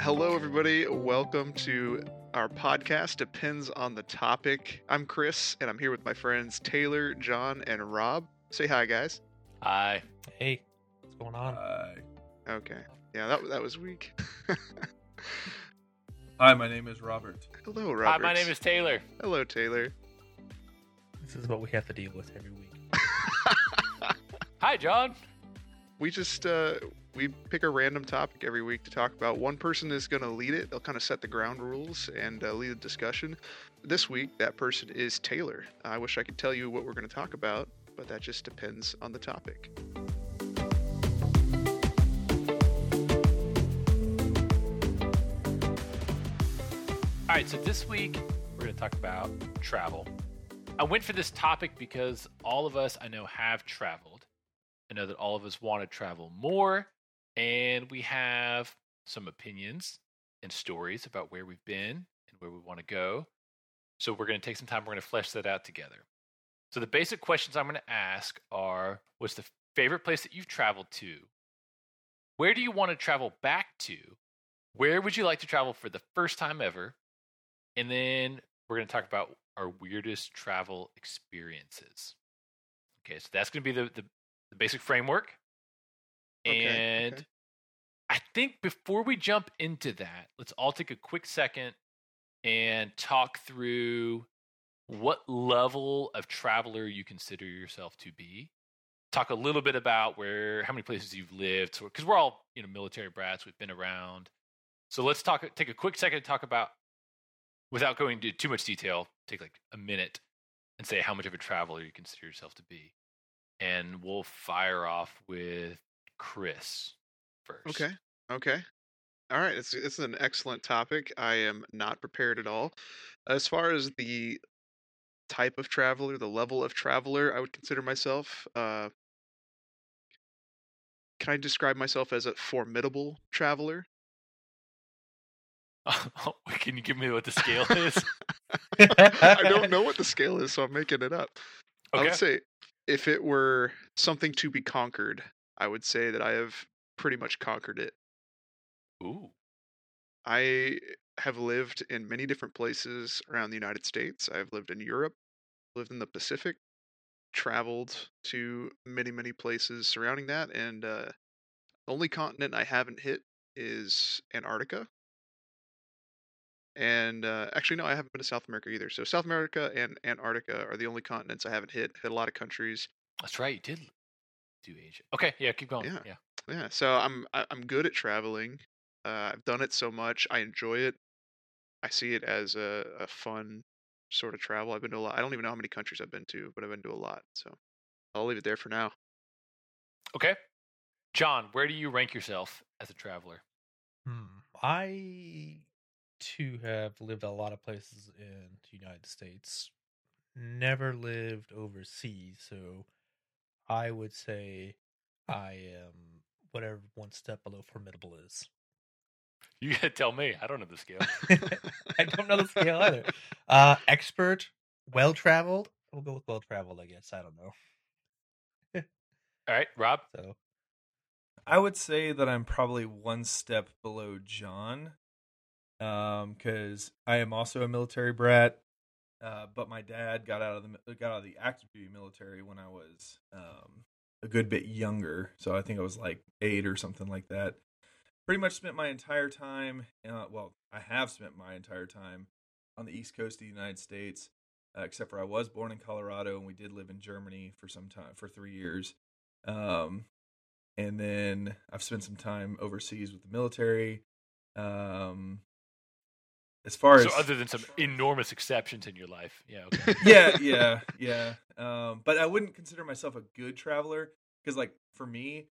Hello, everybody. Welcome to our podcast. Depends on the topic. I'm Chris, and I'm here with my friends Taylor, John, and Rob. Say hi, guys. Hi. Hey, what's going on? Hi. Okay. Yeah, that that was weak. Hi, my name is Robert. Hello, Robert. Hi, my name is Taylor. Hello, Taylor. This is what we have to deal with every week. Hi, John. We just uh, we pick a random topic every week to talk about. One person is going to lead it. They'll kind of set the ground rules and uh, lead the discussion. This week, that person is Taylor. I wish I could tell you what we're going to talk about, but that just depends on the topic. All right, so this week we're going to talk about travel. I went for this topic because all of us I know have traveled. I know that all of us want to travel more, and we have some opinions and stories about where we've been and where we want to go. So we're going to take some time, we're going to flesh that out together. So the basic questions I'm going to ask are what's the favorite place that you've traveled to? Where do you want to travel back to? Where would you like to travel for the first time ever? And then we're going to talk about our weirdest travel experiences. Okay, so that's going to be the, the, the basic framework. Okay, and okay. I think before we jump into that, let's all take a quick second and talk through what level of traveler you consider yourself to be. Talk a little bit about where, how many places you've lived, because we're all you know military brats. We've been around, so let's talk. Take a quick second to talk about, without going into too much detail. Take like a minute and say how much of a traveler you consider yourself to be, and we'll fire off with Chris first. Okay. Okay. All right. It's it's an excellent topic. I am not prepared at all. As far as the type of traveler, the level of traveler, I would consider myself. Uh, can I describe myself as a formidable traveler? Can you give me what the scale is? I don't know what the scale is, so I'm making it up. I Okay. would say if it were something to be conquered, I would say that I have pretty much conquered it. Ooh. I have lived in many different places around the United States. I've lived in Europe, lived in the Pacific, traveled to many, many places surrounding that, and uh, the only continent I haven't hit is Antarctica. And uh, actually, no, I haven't been to South America either. So South America and Antarctica are the only continents I haven't hit. Hit a lot of countries. That's right. You did do Asia. Okay. Yeah. Keep going. Yeah. Yeah. Yeah, so I'm I- I'm good at traveling. Uh, I've done it so much. I enjoy it. I see it as a, a fun sort of travel. I've been to a lot. I don't even know how many countries I've been to, but I've been to a lot. So I'll leave it there for now. Okay. John, where do you rank yourself as a traveler? Hmm. I too have lived a lot of places in the United States. Never lived overseas, so I would say I am whatever one step below formidable is. You gotta tell me. I don't know the scale. I don't know the scale either. Uh, expert, well traveled. We'll go with well traveled, I guess. I don't know. All right, Rob. So I would say that I'm probably one step below John, um, because I am also a military brat. Uh, but my dad got out of the got out of the active duty military when I was um a good bit younger, so I think I was like eight or something like that. Pretty much spent my entire time. Uh, well, I have spent my entire time on the east coast of the United States, uh, except for I was born in Colorado and we did live in Germany for some time for three years. Um, and then I've spent some time overseas with the military. Um, as far So as other than some enormous exceptions in your life, yeah. Okay. yeah, yeah, yeah. Um, but I wouldn't consider myself a good traveler because, like, for me,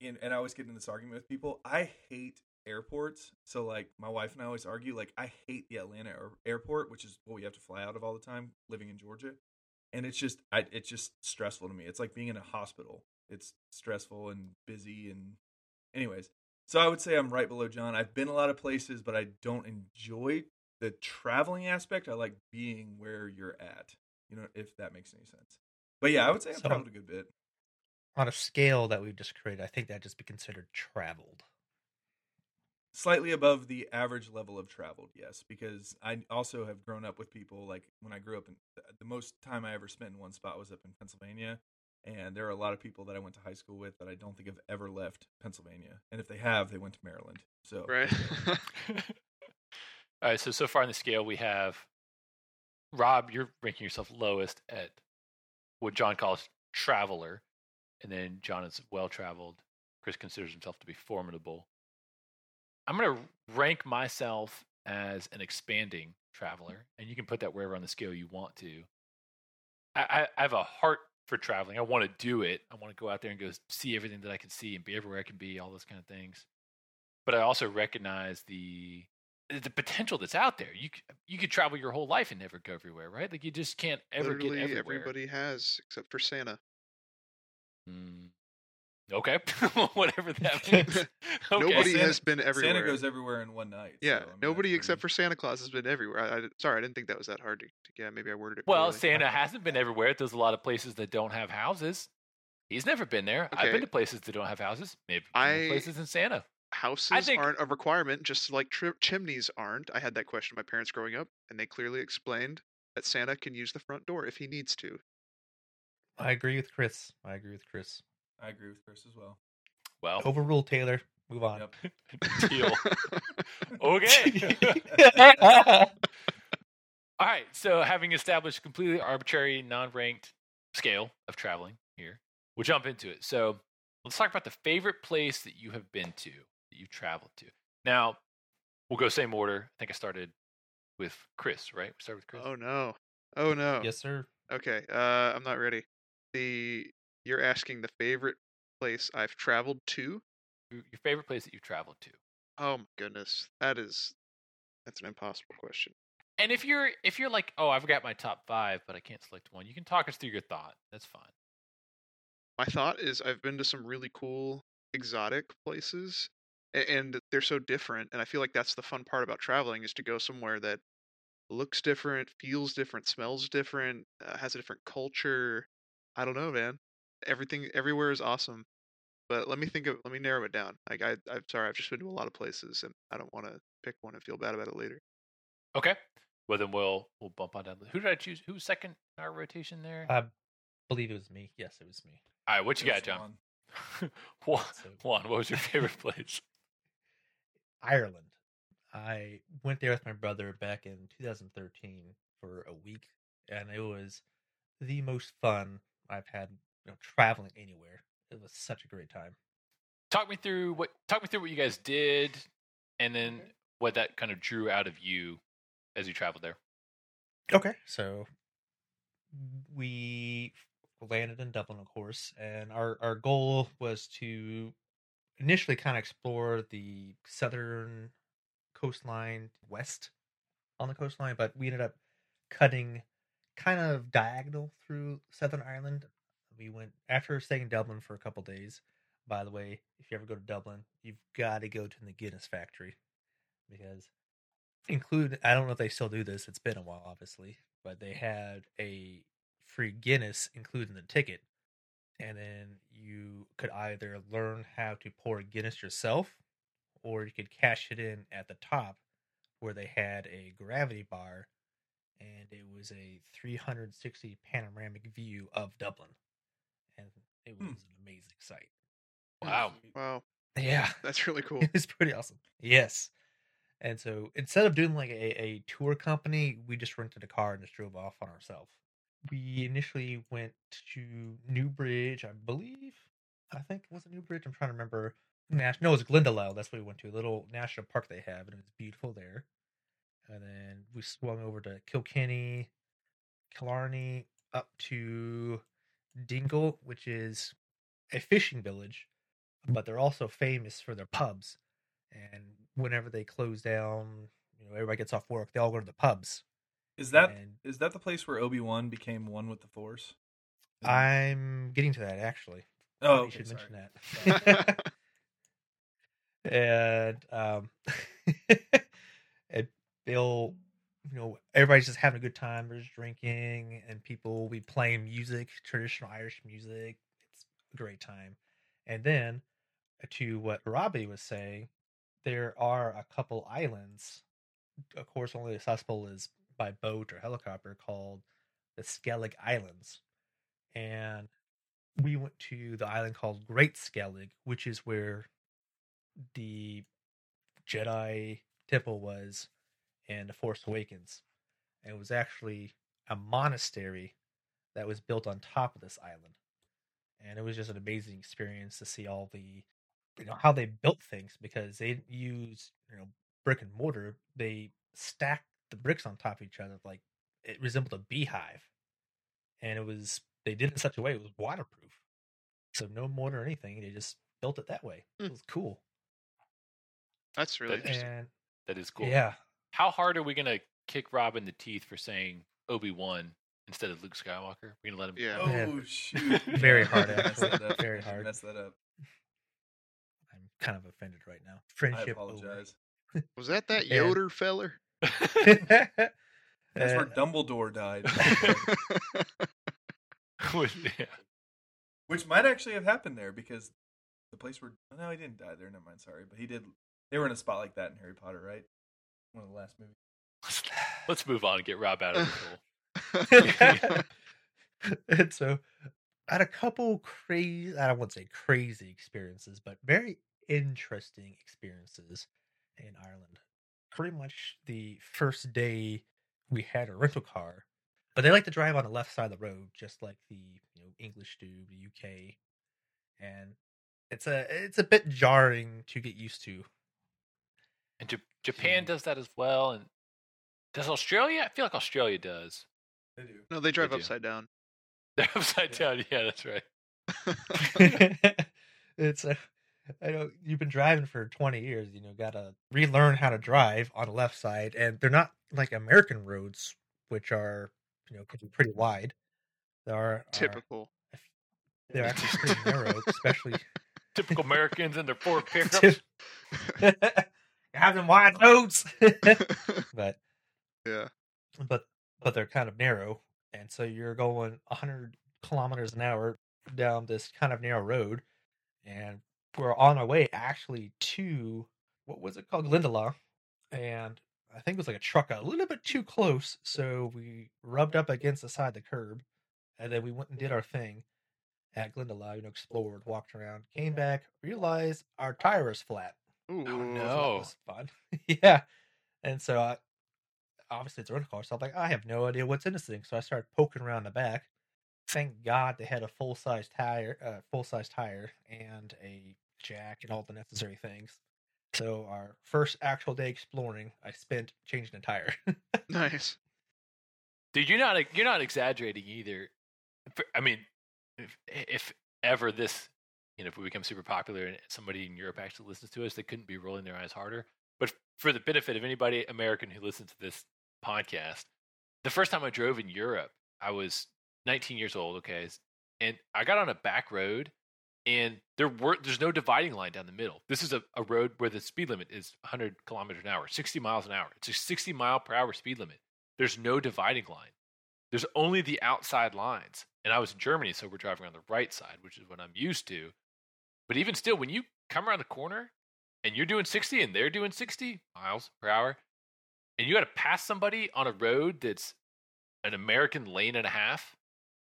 and, and I always get in this argument with people. I hate airports. So, like, my wife and I always argue. Like, I hate the Atlanta air- airport, which is what we have to fly out of all the time, living in Georgia. And it's just, I, it's just stressful to me. It's like being in a hospital. It's stressful and busy. And, anyways, so I would say I'm right below John. I've been a lot of places, but I don't enjoy the traveling aspect. I like being where you're at. You know, if that makes any sense. But yeah, I would say I've So- traveled a good bit. on a scale that we've just created, I think that just be considered traveled. Slightly above the average level of traveled, yes, because I also have grown up with people like when I grew up in the most time I ever spent in one spot was up in Pennsylvania, and there are a lot of people that I went to high school with that I don't think have ever left Pennsylvania, and if they have, they went to Maryland. So Right. All right, so so far on the scale we have Rob, you're ranking yourself lowest at what John calls traveler, and then John is well traveled. Chris considers himself to be formidable. I'm going to rank myself as an expanding traveler, and you can put that wherever on the scale you want to. I, I, I have a heart for traveling. I want to do it. I want to go out there and go see everything that I can see and be everywhere I can be, all those kind of things. But I also recognize the the potential that's out there. You you could travel your whole life and never go everywhere, right? Like you just can't ever Literally get everywhere. everybody has, except for Santa. Mm. Okay, whatever that means. okay. Nobody Santa- has been everywhere. Santa goes everywhere in one night. yeah, so, I mean, nobody except for Santa Claus has been everywhere. I, I, sorry, I didn't think that was that hard to. to yeah, maybe I worded it. Well, poorly. Santa hasn't been everywhere. There's a lot of places that don't have houses. He's never been there. I've been to places that don't have houses. Maybe I- places in Santa. houses think- aren't a requirement, just like tri- chimneys aren't. I had that question of my parents growing up, and they clearly explained that Santa can use the front door if he needs to. I agree with Chris. I agree with Chris. I agree with Chris as well. Well, overrule Taylor. Move on. Yep. deal. okay. All right. So, having established a completely arbitrary, non-ranked scale of traveling here, we'll jump into it. So, let's talk about the favorite place that you have been to, that you've traveled to. Now, we'll go same order. I think I started with Chris, right? We started with Chris. oh no! Oh no! yes, sir. Okay, uh, I'm not ready. The you're asking the favorite place I've traveled to? Your favorite place that you've traveled to. Oh my goodness, that is that's an impossible question. And if you're if you're like, oh, I've got my top five, but I can't select one, you can talk us through your thought. That's fine. My thought is I've been to some really cool exotic places and they're so different and I feel like that's the fun part about traveling is to go somewhere that looks different, feels different, smells different, uh, has a different culture. I don't know, man. Everything everywhere is awesome. But let me think of let me narrow it down. Like I I'm sorry, I've just been to a lot of places and I don't want to pick one and feel bad about it later. Okay. Well, then we'll we'll bump on down. Who did I choose? Who's second in our rotation there? I believe it was me. Yes, it was me. All right, what you got, John? Juan, Juan, what was your favorite place? Ireland. I went there with my brother back in 2013 for a week, and it was the most fun I've had. Know, traveling anywhere. It was such a great time. Talk me through what talk me through what you guys did, and then mm-hmm. what that kind of drew out of you as you traveled there. Okay, so we landed in Dublin, of course, and our our goal was to initially kind of explore the southern coastline west on the coastline, but we ended up cutting kind of diagonal through Southern Ireland. We went after staying in Dublin for a couple days. By the way, if you ever go to Dublin, you've got to go to the Guinness factory because include I don't know if they still do this. It's been a while, obviously, but they had a free Guinness included in the ticket, and then you could either learn how to pour Guinness yourself, or you could cash it in at the top, where they had a gravity bar, and it was a 360 panoramic view of Dublin, it was Hmm. an amazing sight. Wow. Wow, Yeah, that's really cool. it's pretty awesome. Yes. And so instead of doing like a, a tour company, we just rented a car and just drove off on ourselves. We initially went to Newbridge, I believe. I think it was it Newbridge? I'm trying to remember. Nash- no, it was Glendalough. That's what we went to. A little national park they have, and it was beautiful there. And then we swung over to Kilkenny, Killarney, up to Dingle, which is a fishing village, but they're also famous for their pubs. And whenever they close down, you know, everybody gets off work, they all go to the pubs. Is that And is that the place where Obi Wan became one with the Force? I'm getting to that actually. oh, you should sorry. mention that. and um, and they'll, you know, everybody's just having a good time. There's drinking, and people will be playing music, traditional Irish music. It's a great time. And then uh, to what Robbie was saying, there are a couple islands, of course, only accessible is by boat or helicopter, called the Skellig Islands. And we went to the island called Great Skellig, which is where the Jedi temple was in The Force Awakens. And it was actually a monastery that was built on top of this island. And it was just an amazing experience to see all the you know how they built things because they didn't use you know brick and mortar. They stacked the bricks on top of each other like it resembled a beehive. And it was they did it in such a way it was waterproof. So no mortar or anything. They just built it that way. Hmm. It was cool. That's really. And That is cool. yeah, How hard are we gonna kick Rob in the teeth for saying Obi Wan instead of Luke Skywalker? We're gonna let him. Yeah. Oh Man. shoot! Very hard, I messed actually. that up. Very I hard. Messed that up. I'm kind of offended right now. Friendship. I Friendship. over. apologize. Was that that And- Yoda feller? That's where Uh, Dumbledore died, yeah. which might actually have happened there because the place where no, he didn't die there. Never mind. Sorry, but he did. They were in a spot like that in Harry Potter, right? One of the last movies. Let's, let's move on and get Rob out of the hole. and so I had a couple crazy I don't want to say crazy experiences, but very interesting experiences in Ireland. Pretty much the first day we had a rental car. But they like to drive on the left side of the road, just like the you know English do, the UK. And it's a it's a bit jarring to get used to. And J- Japan hmm. does that as well. And does Australia? I feel like Australia does. They do. no, they drive do. upside down. They're upside down. Yeah, that's right. it's a, I know you've been driving for 20 years, you know, got to relearn how to drive on the left side and they're not like American roads which are, you know, can be pretty wide. They are, are Typical. they're actually pretty narrow, especially Typical Americans and their Ford pickups. Have them wide roads. but yeah. but but they're kind of narrow, and so you're going 100 kilometers an hour down this kind of narrow road, and we're on our way actually to what was it called, Glendalough, and I think it was like a truck a little bit too close, so we rubbed up against the side of the curb, and then we went and did our thing at Glendalough, you know, explored, walked around, came back, realized our tire was flat. Ooh. Oh, no. that Oh. was fun. yeah. And so I obviously it's a rental car, so I'm like, I have no idea what's in this thing. So I started poking around the back. Thank God they had a full size tire, uh, full size tire, and a jack and all the necessary things. So our first actual day exploring, I spent changing a tire. Nice. Dude, you're not you're not exaggerating either. I mean, if, if ever this, you know, if we become super popular and somebody in Europe actually listens to us, they couldn't be rolling their eyes harder. But for the benefit of anybody American who listens to this podcast, the first time I drove in Europe, I was 19 years old. Okay, and I got on a back road, and there were there's no dividing line down the middle. This is a, a road where the speed limit is 100 kilometers an hour, 60 miles an hour. It's a 60 mile per hour speed limit. There's no dividing line. There's only the outside lines. And I was in Germany, so we're driving on the right side, which is what I'm used to. But even still, when you come around the corner and you're doing 60 and they're doing 60 miles per hour, and you got to pass somebody on a road that's an American lane and a half,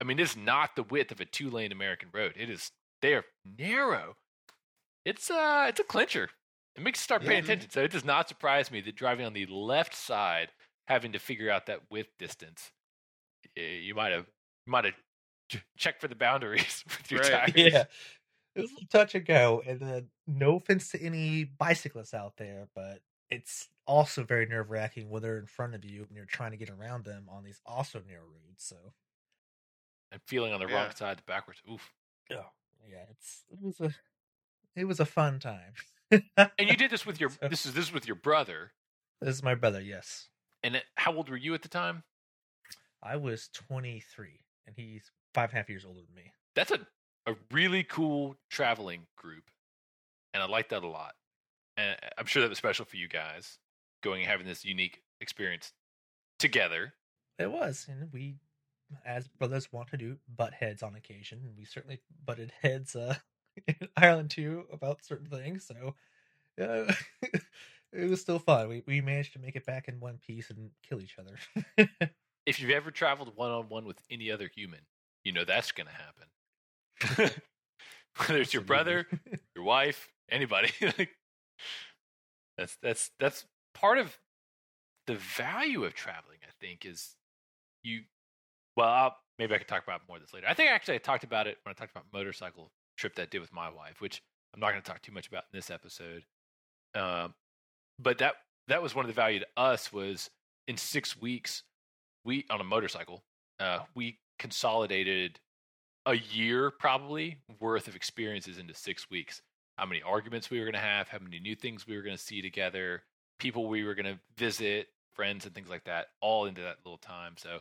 I mean, it's not the width of a two lane American road. It is, they are narrow. It's, uh, it's a clincher. It makes you start paying Yeah. attention. So it does not surprise me that driving on the left side, having to figure out that width distance, you might have, you might have ch- checked for the boundaries with your Right. tires. yeah. It was a touch and go. And then no offense to any bicyclists out there, but it's also very nerve wracking when they're in front of you and you're trying to get around them on these also narrow roads. So And feeling on the Yeah. wrong side, the backwards. Oof. yeah, yeah, it's it was a it was a fun time. And you did this with your, So- this is this is with your brother. This is my brother, yes. And it- how old were you at the time? I was 23 and he's five and a half years older than me. That's a, a really cool traveling group. And I like that a lot. And I'm sure that was special for you guys going and having this unique experience together. It was, and we as brothers want to do, butt heads on occasion. And we certainly butted heads uh, in Ireland too about certain things. So uh, it was still fun. We we managed to make it back in one piece and kill each other. If you've ever traveled one on one with any other human, you know that's going to happen. Whether it's your brother, your wife, anybody. like, that's that's that's part of the value of traveling. I think is you. Well, I'll, maybe I could talk about more of this later. I think actually I talked about it when I talked about motorcycle trip that I did with my wife, which I'm not going to talk too much about in this episode. Um, but that that was one of the value to us was in six weeks we on a motorcycle uh, we consolidated a year probably worth of experiences into six weeks how many arguments we were going to have how many new things we were going to see together people we were going to visit friends and things like that all into that little time so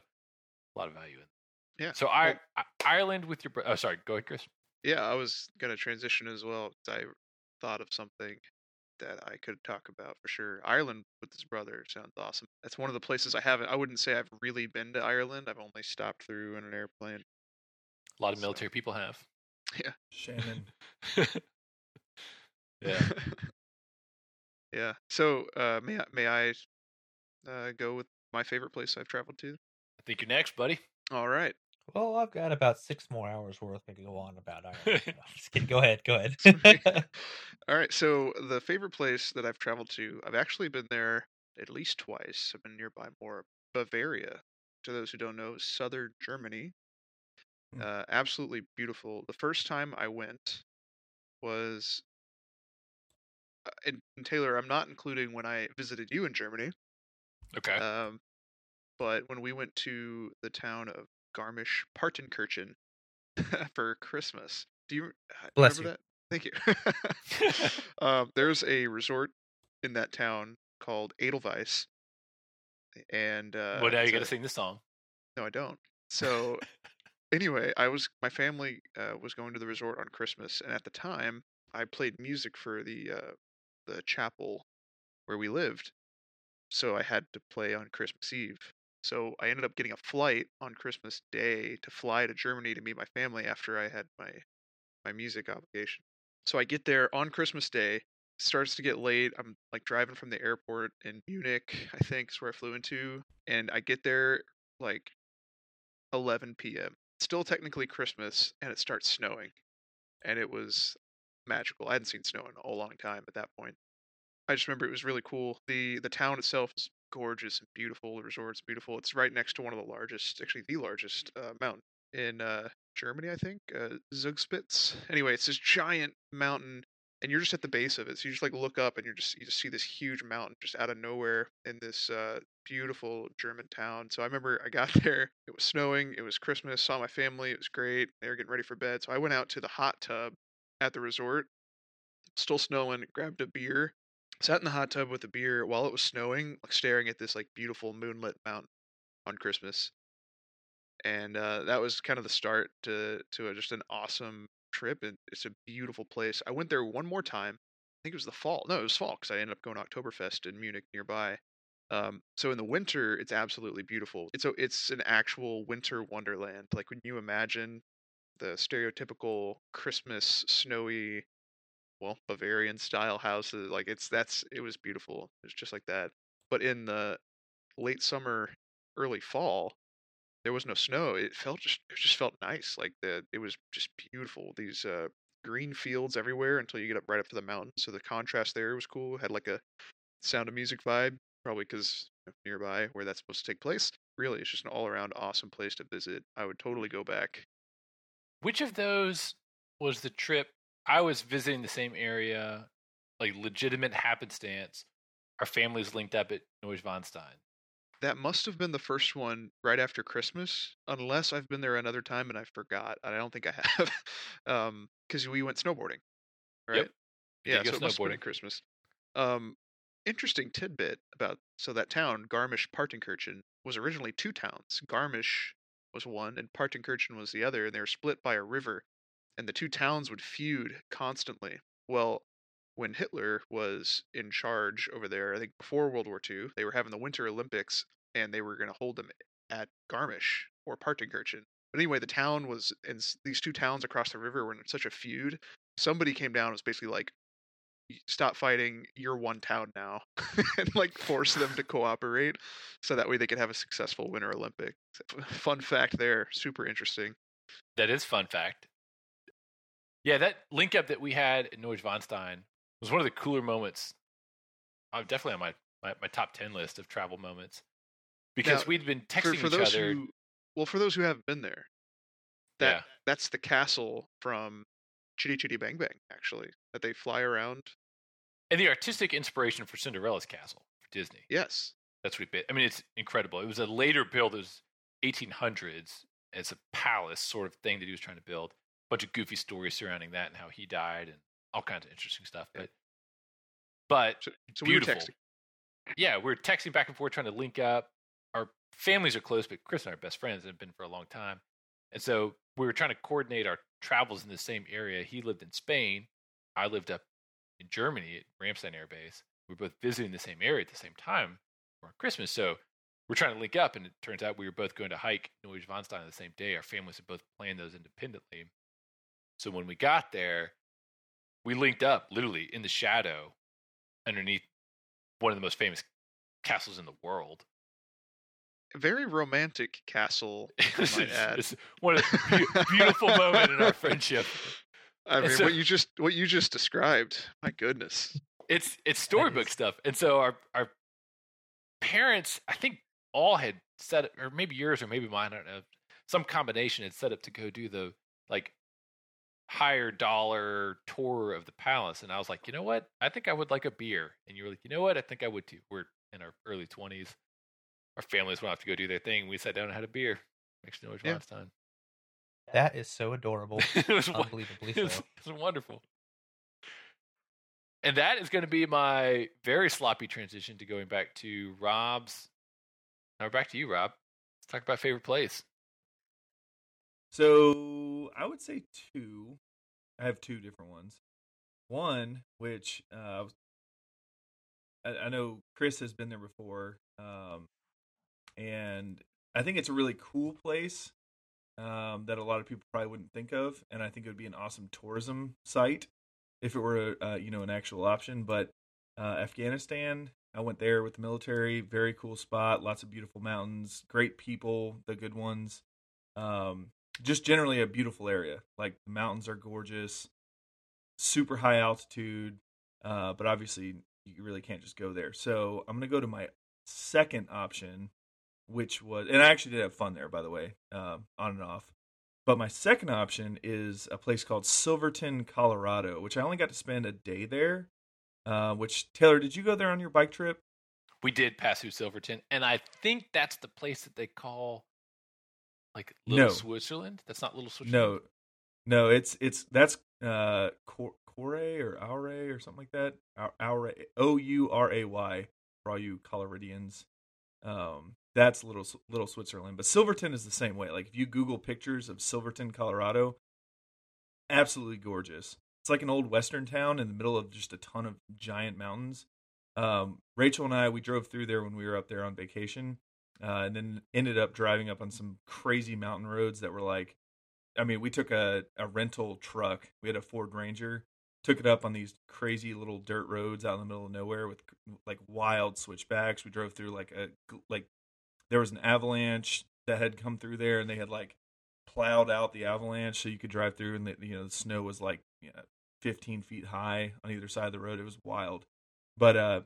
a lot of value in Yeah. so I, well- I ireland with your oh sorry go ahead chris Yeah, I was gonna transition as well. I thought of something that I could talk about for sure. Ireland with his brother sounds awesome. That's one of the places I haven't. I wouldn't say I've really been to Ireland. I've only stopped through in an airplane. A lot of So- military people have Yeah. Shannon. yeah yeah. So uh, may I, may I uh, go with my favorite place I've traveled to? i think you're next buddy All right. well, I've got about six more hours worth to go on about Ireland. No, just kidding. Go ahead. Go ahead. All right. So the favorite place that I've traveled to, I've actually been there at least twice. I've been nearby more. Bavaria, to those who don't know, southern Germany. Hmm. Uh, absolutely beautiful. The first time I went was, uh, and, and Taylor, I'm not including when I visited you in Germany, okay um, but when we went to the town of Garmisch Partenkirchen for Christmas. Do you uh, Bless remember that? Thank you. um, there's a resort in that town called Edelweiss, and uh, well now you got to sing the song No, I don't. So anyway, I was my family uh, was going to the resort on Christmas, and at the time, I played music for the uh, the chapel where we lived, so I had to play on Christmas Eve. So I ended up getting a flight on Christmas Day to fly to Germany to meet my family after I had my my music obligation. So I get there on Christmas Day. Starts to get late. I'm like driving from the airport in Munich, I think, is where I flew into, and I get there like 11 p.m. Still technically Christmas, and it starts snowing, and it was magical. I hadn't seen snow in a long time at that point. I just remember it was really cool. the The town itself is gorgeous and beautiful. The resort's beautiful. It's right next to one of the largest, actually the largest uh, mountain in uh, Germany, I think, uh, Zugspitze. Anyway, it's this giant mountain, and you're just at the base of it. So you just like look up, and you're just you just see this huge mountain just out of nowhere in this uh, beautiful German town. So I remember I got there. It was snowing. It was Christmas. Saw my family. It was great. They were getting ready for bed. So I went out to the hot tub at the resort. Still snowing. Grabbed a beer. Sat in the hot tub with a beer while it was snowing, like staring at this like beautiful moonlit mountain on Christmas. And uh, that was kind of the start to to a, just an awesome trip. And it's a beautiful place. I went there one more time. I think it was the fall. No, it was fall because I ended up going to Oktoberfest in Munich nearby. Um, so in the winter, it's absolutely beautiful. It's a, it's an actual winter wonderland. Like when you imagine the stereotypical Christmas snowy, well, Bavarian style houses, like it's that's it was beautiful. It's just like that. But in the late summer, early fall, there was no snow. It felt just it just felt nice. Like the it was just beautiful. These uh, green fields everywhere until you get up right up to the mountain. So the contrast there was cool. Had like a sound of music vibe probably because nearby where that's supposed to take place. Really, it's just an all around awesome place to visit. I would totally go back. Which of those was the trip? I was visiting the same area, like legitimate happenstance. Our families linked up at Neuschwanstein. That must have been the first one right after Christmas, unless I've been there another time and I forgot. I don't think I have, um, because we went snowboarding, right? Yep. Yeah, so it must have been snowboarding. Christmas. Um, interesting tidbit about so that town Garmisch Partenkirchen was originally two towns. Garmisch was one, and Partenkirchen was the other, and they were split by a river, and the two towns would feud constantly. Well, when Hitler was in charge over there, I think before World War II, they were having the Winter Olympics, and they were going to hold them at Garmisch, or Partenkirchen. But anyway, the town was and these two towns across the river were in such a feud. Somebody came down and was basically like, "Stop fighting! You're one town now," and like force them to cooperate, so that way they could have a successful Winter Olympics. Fun fact there, super interesting. That is fun fact. Yeah, that link up that we had in Neuschwanstein was one of the cooler moments. I'm definitely on my, my, my top ten list of travel moments because Now, we'd been For, texting for each those other. who, well, for those who haven't been there, that Yeah. that's the castle from Chitty Chitty Bang Bang, actually, that they fly around. and the artistic inspiration for Cinderella's castle for Disney. Yes, That's what it bit. I mean, it's incredible. It was a later build. It was 1800s. It's a palace sort of thing that he was trying to build. A bunch of goofy stories surrounding that and how he died and all kinds of interesting stuff. But, but so, so beautiful. we were texting. yeah, we're texting back and forth trying to link up. Our families are close, but Chris and I are best friends and have been for a long time. And so we were trying to coordinate our travels in the same area. He lived in Spain. I lived up in Germany at Ramstein Air Base. We were both visiting the same area at the same time for Christmas. So we're trying to link up, and it turns out we were both going to hike Neuschwanstein on the same day. Our families had both planned those independently. So when we got there, we linked up literally in the shadow underneath one of the most famous castles in the world. Very romantic castle. Add. it's one of the beautiful moment in our friendship. I And mean, so- what you just what you just described. My goodness. It's it's storybook is- stuff, and so our our parents, I think, all had set up, or maybe yours, or maybe mine, I don't know, some combination had set up to go do the like higher dollar tour of the palace, and I was like, you know what, I think I would like a beer, and you were like, you know what, I think I would too. We're in our early twenties. Our families went off to go do their thing. We sat down and had a beer. To Noise Yeah. time. That is so adorable. it was Unbelievably it was, so. it was wonderful. And that is going to be my very sloppy transition to going back to Rob's. Now we're back to you, Rob. Let's talk about favorite place. So I would say two. I have two different ones. One, which uh, I, I know Chris has been there before, um, and I think it's a really cool place um, that a lot of people probably wouldn't think of, and I think it would be an awesome tourism site if it were, uh, you know, an actual option. But uh, Afghanistan, I went there with the military. Very cool spot. Lots of beautiful mountains. Great people, the good ones. Um, just generally a beautiful area. Like the mountains are gorgeous, super high altitude, uh, but obviously you really can't just go there. So I'm gonna go to my second option, which was, and I actually did have fun there, by the way, um, on and off. But my second option is a place called Silverton, Colorado, which I only got to spend a day there. Uh, which Taylor, did you go there on your bike trip? We did pass through Silverton, and I think that's the place that they call like Little No. Switzerland. That's not Little Switzerland. No, no, it's it's that's uh Cor- Coray or Ouray or something like that. Au- Ouray, O U R A Y for all you Coloradians. Um, that's little little Switzerland, but Silverton is the same way. Like if you Google pictures of Silverton, Colorado, absolutely gorgeous. It's like an old western town in the middle of just a ton of giant mountains. Um, Rachel and I we drove through there when we were up there on vacation, uh, and then ended up driving up on some crazy mountain roads that were like I mean, we took a, a rental truck. We had a Ford Ranger. Took it up on these crazy little dirt roads out in the middle of nowhere with like wild switchbacks. We drove through like a like there was an avalanche that had come through there, and they had like plowed out the avalanche so you could drive through, and the, you know the snow was like you know, 15 feet high on either side of the road. It was wild, but uh,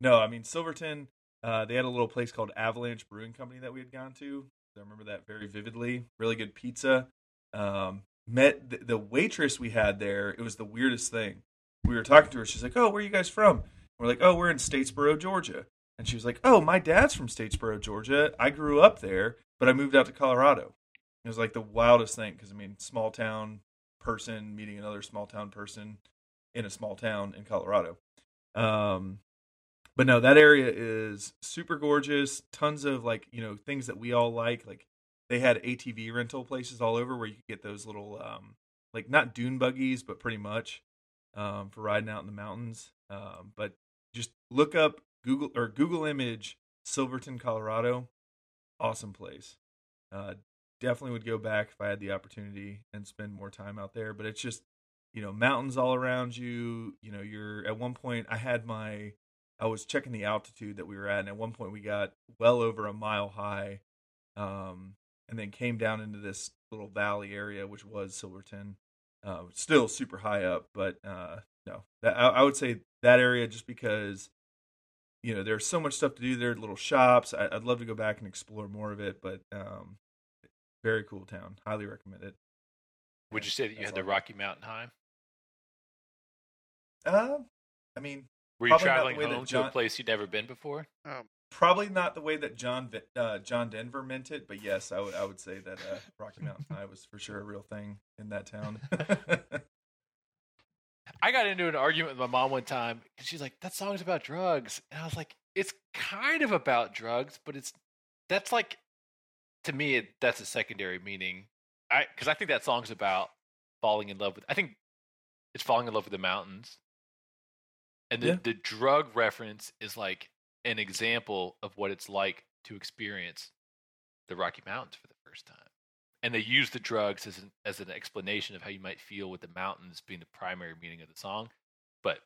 no, I mean Silverton. Uh, they had a little place called Avalanche Brewing Company that we had gone to. I remember that very vividly. Really good pizza um, met the, the waitress we had there. It was the weirdest thing. We were talking to her. She's like, "Oh, where are you guys from?" We're like, "Oh, we're in Statesboro, Georgia." And she was like, "Oh, my dad's from Statesboro, Georgia. I grew up there, but I moved out to Colorado." It was like the wildest thing because I mean, small town person meeting another small town person in a small town in Colorado. Um, but no, that area is super gorgeous. Tons of like you know things that we all like, like they had ATV rental places all over where you could get those little um like not dune buggies but pretty much um for riding out in the mountains um but just look up Google or Google image Silverton Colorado awesome place uh definitely would go back if I had the opportunity and spend more time out there. But it's just, you know, mountains all around you. You know, you're at one point. I had my, I was checking the altitude that we were at, and at one point we got well over a mile high, um, and then came down into this little valley area, which was Silverton. Uh, still super high up, but uh, no, that, I, I would say that area just because you know there's so much stuff to do there little shops. I, would love to go back and explore more of it but um very cool town. Highly recommend it. Would you say that you had the rocky mountain high? Uh i mean were you traveling home John, to a place you'd never been before um, probably not the way that john uh, john denver meant it but yes i would i would say that uh, rocky mountain high was for sure a real thing in that town I got into an argument with my mom one time, and she's like, "That song's about drugs," and I was like, "It's kind of about drugs, but it's that's like to me it, that's a secondary meaning." I because I think that song's about falling in love with. I think it's falling in love with the mountains, and the yeah. the drug reference is like an example of what it's like to experience the Rocky Mountains for the first time and they use the drugs as an as an explanation of how you might feel with the mountains being the primary meaning of the song. But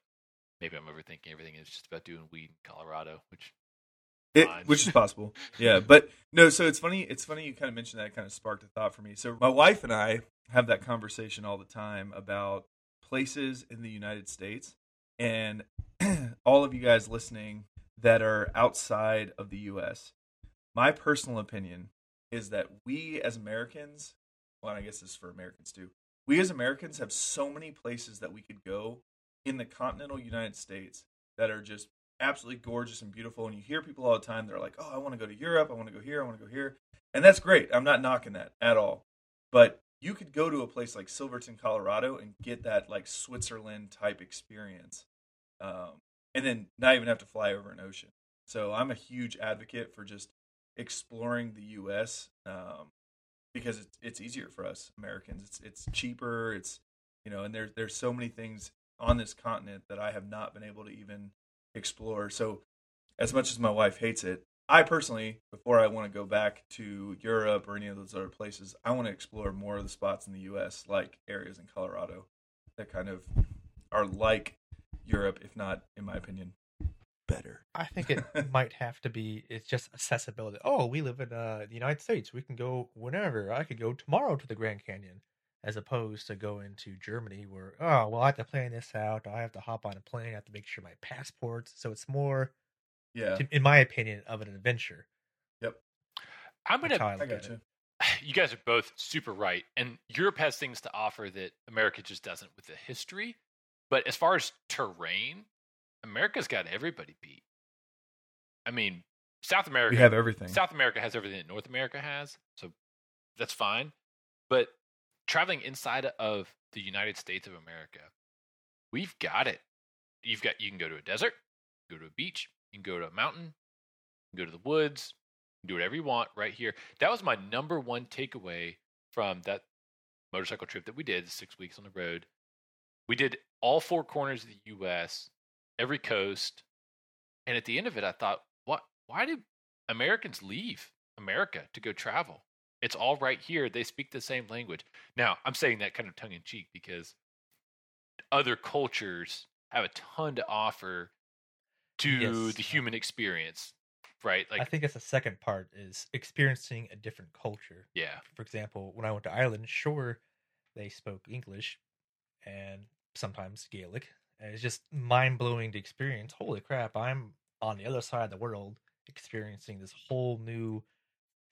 maybe I'm overthinking everything. It's just about doing weed in Colorado, which it, which is possible. Yeah, but no. So it's funny. It's funny you kind of mentioned that. It kind of sparked a thought for me. So my wife and I have that conversation all the time about places in the United States, and all of you guys listening that are outside of the U.S. My personal opinion is that we as Americans, well, I guess this is for Americans too. We as Americans have so many places that we could go in the continental United States that are just absolutely gorgeous and beautiful. And you hear people all the time, they're like, oh, I want to go to Europe. I want to go here. I want to go here. And that's great. I'm not knocking that at all. But you could go to a place like Silverton, Colorado and get that like Switzerland type experience. Um, and then not even have to fly over an ocean. So I'm a huge advocate for just exploring the U.S. Um, because it's it's easier for us Americans. It's it's cheaper. It's you know, and there's there's so many things on this continent that I have not been able to even explore. So, as much as my wife hates it, I personally, before I want to go back to Europe or any of those other places, I want to explore more of the spots in the U.S., like areas in Colorado that kind of are like Europe, if not, in my opinion, better. I think it might have to be it's just accessibility. Oh, we live in uh, the United States. We can go whenever. I could go tomorrow to the Grand Canyon, as opposed to going to Germany, where oh well, I have to plan this out. I have to hop on a plane. I have to make sure my passports. So it's more, yeah, in my opinion, of an adventure. Yep. I'm gonna. I, I got you. You guys are both super right, and Europe has things to offer that America just doesn't with the history. But as far as terrain, America's got everybody beat. I mean, South America. We have everything. South America has everything that North America has, so that's fine. But traveling inside of the United States of America, we've got it. You've got you can go to a desert, go to a beach, you can go to a mountain, go to the woods, do whatever you want right here. That was my number one takeaway from that motorcycle trip that we did, six weeks on the road. We did all four corners of the U.S every coast. And at the end of it, I thought, what? Why do Americans leave America to go travel? It's all right here. They speak the same language. Now, I'm saying that kind of tongue in cheek because other cultures have a ton to offer to yes. the human experience, right? Like I think it's the second part is experiencing a different culture. Yeah. For example, when I went to Ireland, sure, they spoke English and sometimes Gaelic, and it's just mind blowing to experience. Holy crap, I'm on the other side of the world experiencing this whole new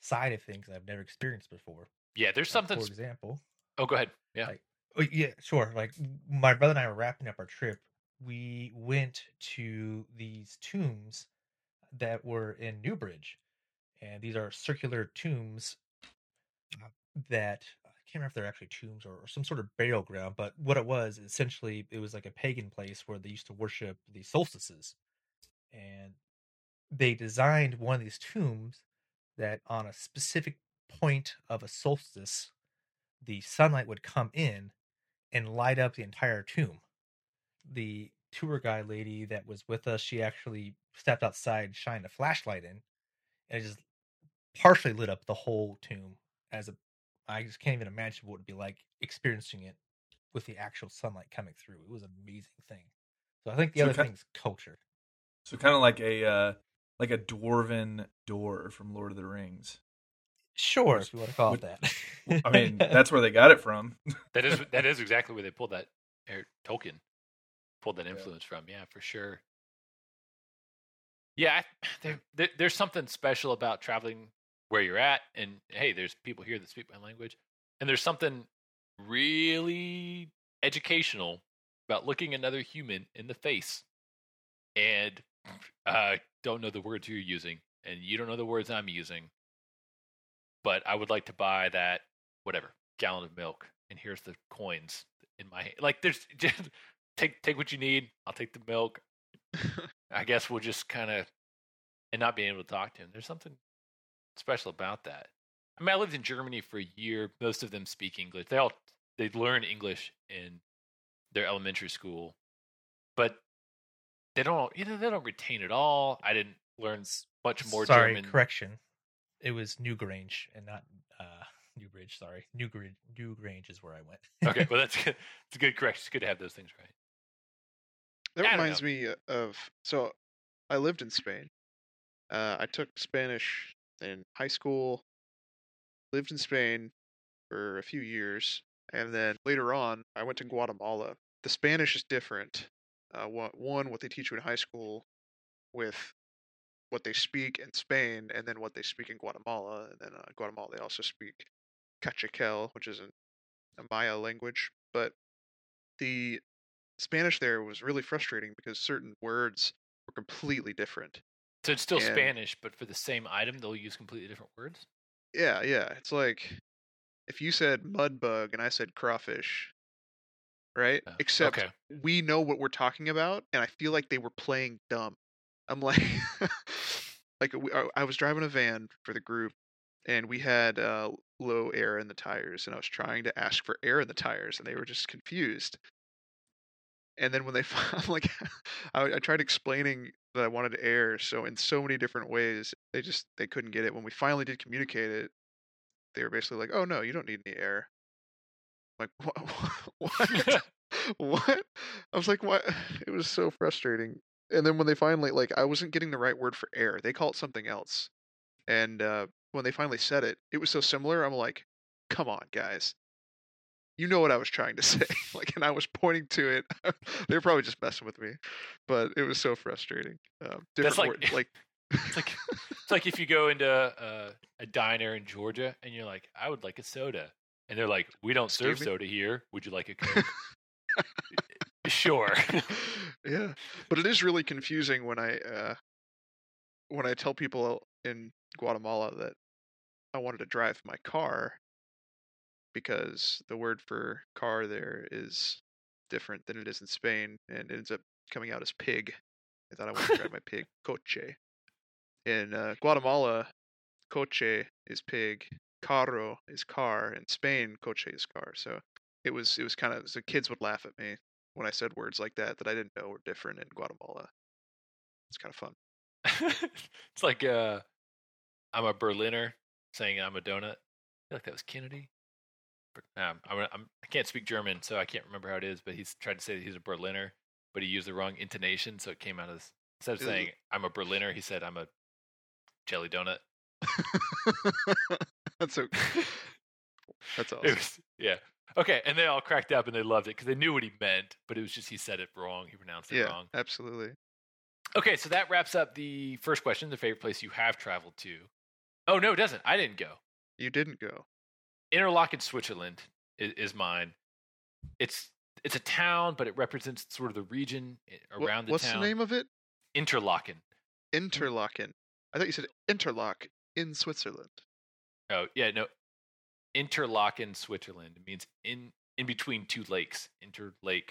side of things I've never experienced before. Yeah, there's like, something. For example. Oh, go ahead. Yeah. Like, oh, yeah, sure. Like my brother and I were wrapping up our trip. We went to these tombs that were in Newbridge, and these are circular tombs uh-huh. that I can't remember if they're actually tombs or, or, some sort of burial ground, but what it was essentially it was like a pagan place where they used to worship the solstices, and they designed one of these tombs that on a specific point of a solstice, the sunlight would come in and light up the entire tomb. The tour guide lady that was with us, she actually stepped outside, shined a flashlight in, and it just partially lit up the whole tomb as a I just can't even imagine what it'd be like experiencing it with the actual sunlight coming through. It was an amazing thing. So I think the So other thing is culture. So kind of like a uh, like a dwarven door from Lord of the Rings. Sure, Which- if you want to call which- it that. I mean, that's where they got it from. That is that is exactly where they pulled that Tolkien pulled that Yeah. influence from. Yeah, for sure. Yeah, I- there, there, there's something special about traveling where you're at, and hey, there's people here that speak my language, and there's something really educational about looking another human in the face, and uh, don't know the words you're using, and you don't know the words I'm using, but I would like to buy that whatever gallon of milk, and here's the coins in my hand. Like, there's just take take what you need. I'll take the milk. I guess we'll just kind of and not being able to talk to him. There's something special about that. I mean, I lived in Germany for a year. Most of them speak English. They all they learn English in their elementary school, but they don't. You know, they don't retain it all. I didn't learn much more Sorry, German. correction. It was Newgrange and not uh, Newbridge. Sorry, Newgrange. Newgrange is where I went. Okay, well that's good. It's a good correction. It's good to have those things right. That I reminds me uh, of so I lived in Spain. Uh, I took Spanish in high school. Lived in Spain for a few years, and then later on, I went to Guatemala. The Spanish is different. Uh, one, one, what they teach you in high school, with what they speak in Spain, and then what they speak in Guatemala. And then uh, Guatemala, they also speak Kaqchikel, which is an, a Maya language. But the Spanish there was really frustrating because certain words were completely different. So it's still And- Spanish, but for the same item, they'll use completely different words. Yeah, yeah. It's like if you said mud bug and I said crawfish, right? Uh, Except okay. we know what we're talking about, and I feel like they were playing dumb. I'm like, like we, I- I was driving a van for the group, and we had uh, low air in the tires, and I was trying to ask for air in the tires, and they were just confused. And then when they, I'm like, I, I tried explaining that I wanted air, so in so many different ways, they just they couldn't get it. When we finally did communicate it, they were basically like, "Oh no, you don't need any air." I'm like what? What? what? I was like, what? It was so frustrating. And then when they finally like, I wasn't getting the right word for air. They call it something else. And uh, when they finally said it, it was so similar. I'm like, come on, guys. You know what I was trying to say. like, and I was pointing to it. they were probably just messing with me, but it was so frustrating. Um, different That's like- word- like It's like it's like if you go into uh, a diner in Georgia and you're like, I would like a soda, and they're like, We don't serve Excuse me? soda here. Would you like a coke? sure. yeah but it is really confusing when i uh when i tell people in guatemala that i wanted to drive my car because the word for car there is different than it is in spain and it ends up coming out as pig i thought i wanted to drive my pig coche in uh, guatemala coche is pig carro is car in spain coche is car so it was it was kind of so kids would laugh at me when I said words like that that I didn't know were different in Guatemala. It's kind of fun. it's like uh, I'm a Berliner saying I'm a donut. I feel like that was Kennedy. Um, I'm, I'm, I can't speak German, so I can't remember how it is. But he's tried to say that he's a Berliner, but he used the wrong intonation, so it came out as instead of saying I'm a Berliner, he said I'm a jelly donut. That's so. That's awesome. was yeah. Okay, and they all cracked up and they loved it because they knew what he meant, but it was just he said it wrong. He pronounced it Yeah, wrong. absolutely. Okay, so that wraps up the first question: the favorite place you have traveled to. Oh no, it doesn't. I didn't go. You didn't go. Interlaken, Switzerland is, is mine. It's it's a town, but it represents sort of the region Wha- around the What's town. What's the name of it? Interlaken. Interlaken. I thought you said Interlock in Switzerland. Oh yeah, no. Interlaken, Switzerland. It means in in between two lakes. Interlake.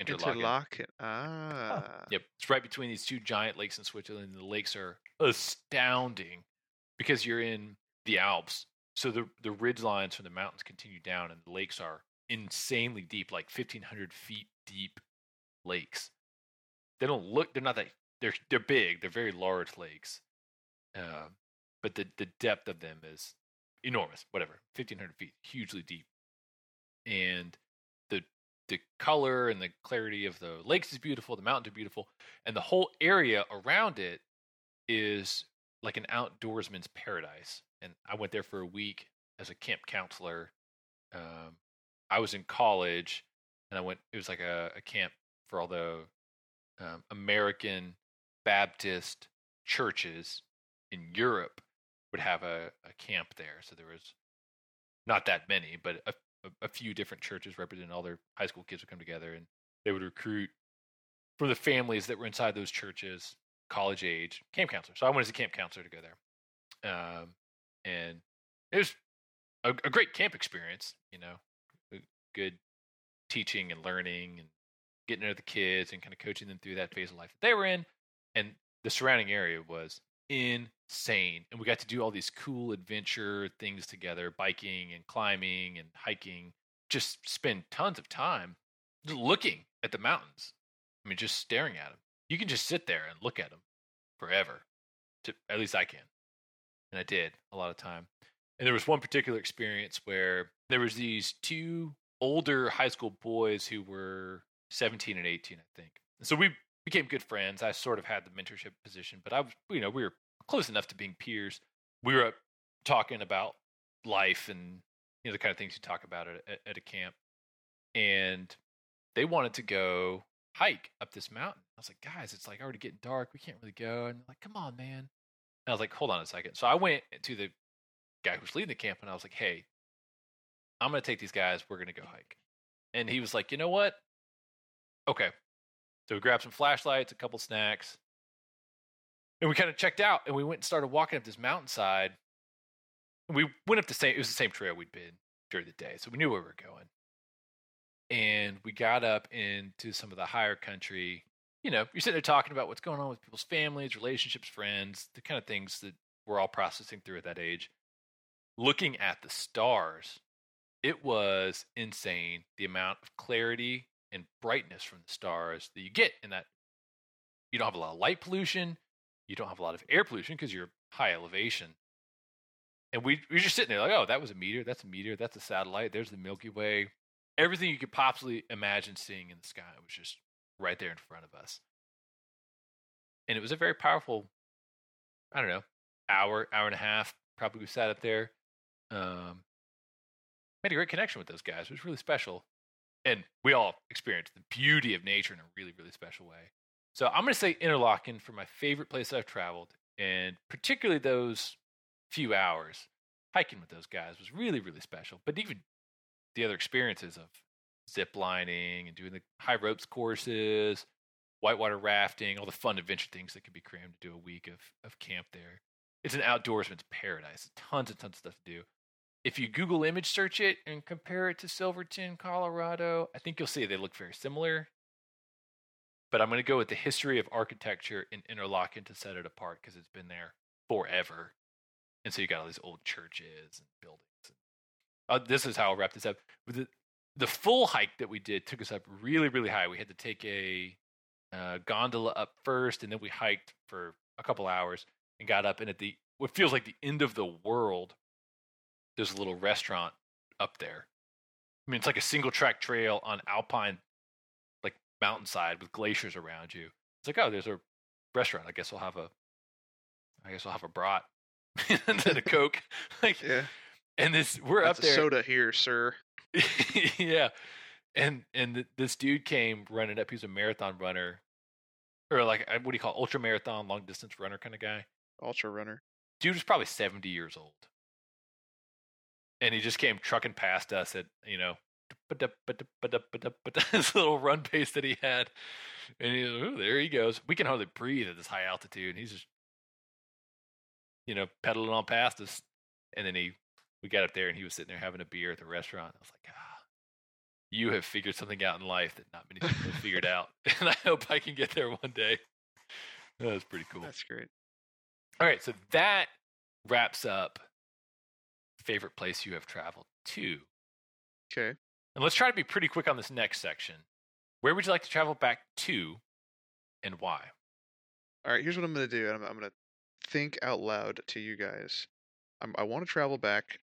Interlaken. Interlaken. Ah. Yep, it's right between these two giant lakes in Switzerland. The lakes are astounding because you're in the Alps. So the the ridge lines from the mountains continue down, and the lakes are insanely deep, like 1,500 feet deep lakes. They don't look. They're not that. They're they're big. They're very large lakes. Uh, but the the depth of them is enormous, whatever, fifteen hundred feet, hugely deep, and the the color and the clarity of the lakes is beautiful, the mountains are beautiful, and the whole area around it is like an outdoorsman's paradise. And I went there for a week as a camp counselor. Um, I was in college, and I went. It was like a, a camp for all the um, American Baptist churches in Europe would have a, a camp there. So there was not that many, but a, a, a few different churches representing all their high school kids would come together, and they would recruit for the families that were inside those churches, college age camp counselor. So I went as a camp counselor to go there, um, and it was a, a great camp experience. You know, good teaching and learning and getting to know the kids and kind of coaching them through that phase of life that they were in. And the surrounding area was insane. And we got to do all these cool adventure things together biking and climbing and hiking, just spend tons of time looking at the mountains. I mean, just staring at them. You can just sit there and look at them forever. To, at least I can. And I did a lot of time. And there was one particular experience where there was these two older high school boys who were 17 and 18, I think. And So we became good friends. I sort of had the mentorship position, but I was, you know, we were close enough to being peers. We were talking about life and you know the kind of things you talk about at, at a camp, and they wanted to go hike up this mountain. I was like, guys, it's like already getting dark. We can't really go. And like, come on, man. And I was like, hold on a second. So I went to the guy who's leading the camp and I was like, hey, I'm going to take these guys. We're going to go hike. And he was like, you know what? Okay. So we grabbed some flashlights, a couple snacks, and we kind of checked out and we went and started walking up this mountainside. We went up the same, it was the same trail we'd been during the day. So we knew where we were going. And we got up into some of the higher country. You know, you're sitting there talking about what's going on with people's families, relationships, friends, the kind of things that we're all processing through at that age. Looking at the stars, it was insane the amount of clarity and brightness from the stars that you get in that. You don't have a lot of light pollution. You don't have a lot of air pollution because you're high elevation. And we, we were just sitting there like, oh, that was a meteor. That's a meteor. That's a satellite. There's the Milky Way. Everything you could possibly imagine seeing in the sky was just right there in front of us. And it was a very powerful, I don't know, hour, hour and a half. Probably we sat up there. Um, made a great connection with those guys. It was really special. And we all experienced the beauty of nature in a really, really special way. So I'm going to say Interlaken for my favorite place I've traveled, and particularly those few hours hiking with those guys was really, really special. But even the other experiences of zip lining and doing the high ropes courses, whitewater rafting, all the fun adventure things that could be crammed to do a week of, of camp there. It's an outdoorsman's paradise. Tons and tons of stuff to do. If you Google image search it and compare it to Silverton, Colorado, I think you'll see they look very similar but I'm going to go with the history of architecture in Interlaken to set it apart because it's been there forever. And so you got all these old churches and buildings. Uh, this is how I'll wrap this up. The, the full hike that we did took us up really, really high. We had to take a uh, gondola up first, and then we hiked for a couple hours and got up. And at the what feels like the end of the world, there's a little restaurant up there. I mean, it's like a single track trail on alpine like mountainside with glaciers around you. It's like, oh, there's a restaurant. I guess we'll have a, I guess we'll have a brat and then a coke. like, Yeah. And this we're That's up there. a soda here, sir. yeah, and and th- this dude came running up. He was a marathon runner, or like uh, what do you call it? ultra marathon, long distance runner kind of guy. Ultra runner. Dude was probably seventy years old, and he just came trucking past us at you know this little run pace that he had. And he, oh, there he goes. We can hardly breathe at this high altitude. And he's just, you know, pedaling on past us. And then he, we got up there and he was sitting there having a beer at the restaurant. I was like, ah, you have figured something out in life that not many people have figured out. And I hope I can get there one day. That was pretty cool. That's great. All right. So that wraps up favorite place you have traveled to. Okay. And let's try to be pretty quick on this next section. Where would you like to travel back to and why? All right. Here's what I'm going to do. I'm, I'm going to think out loud to you guys. I'm, I want to travel back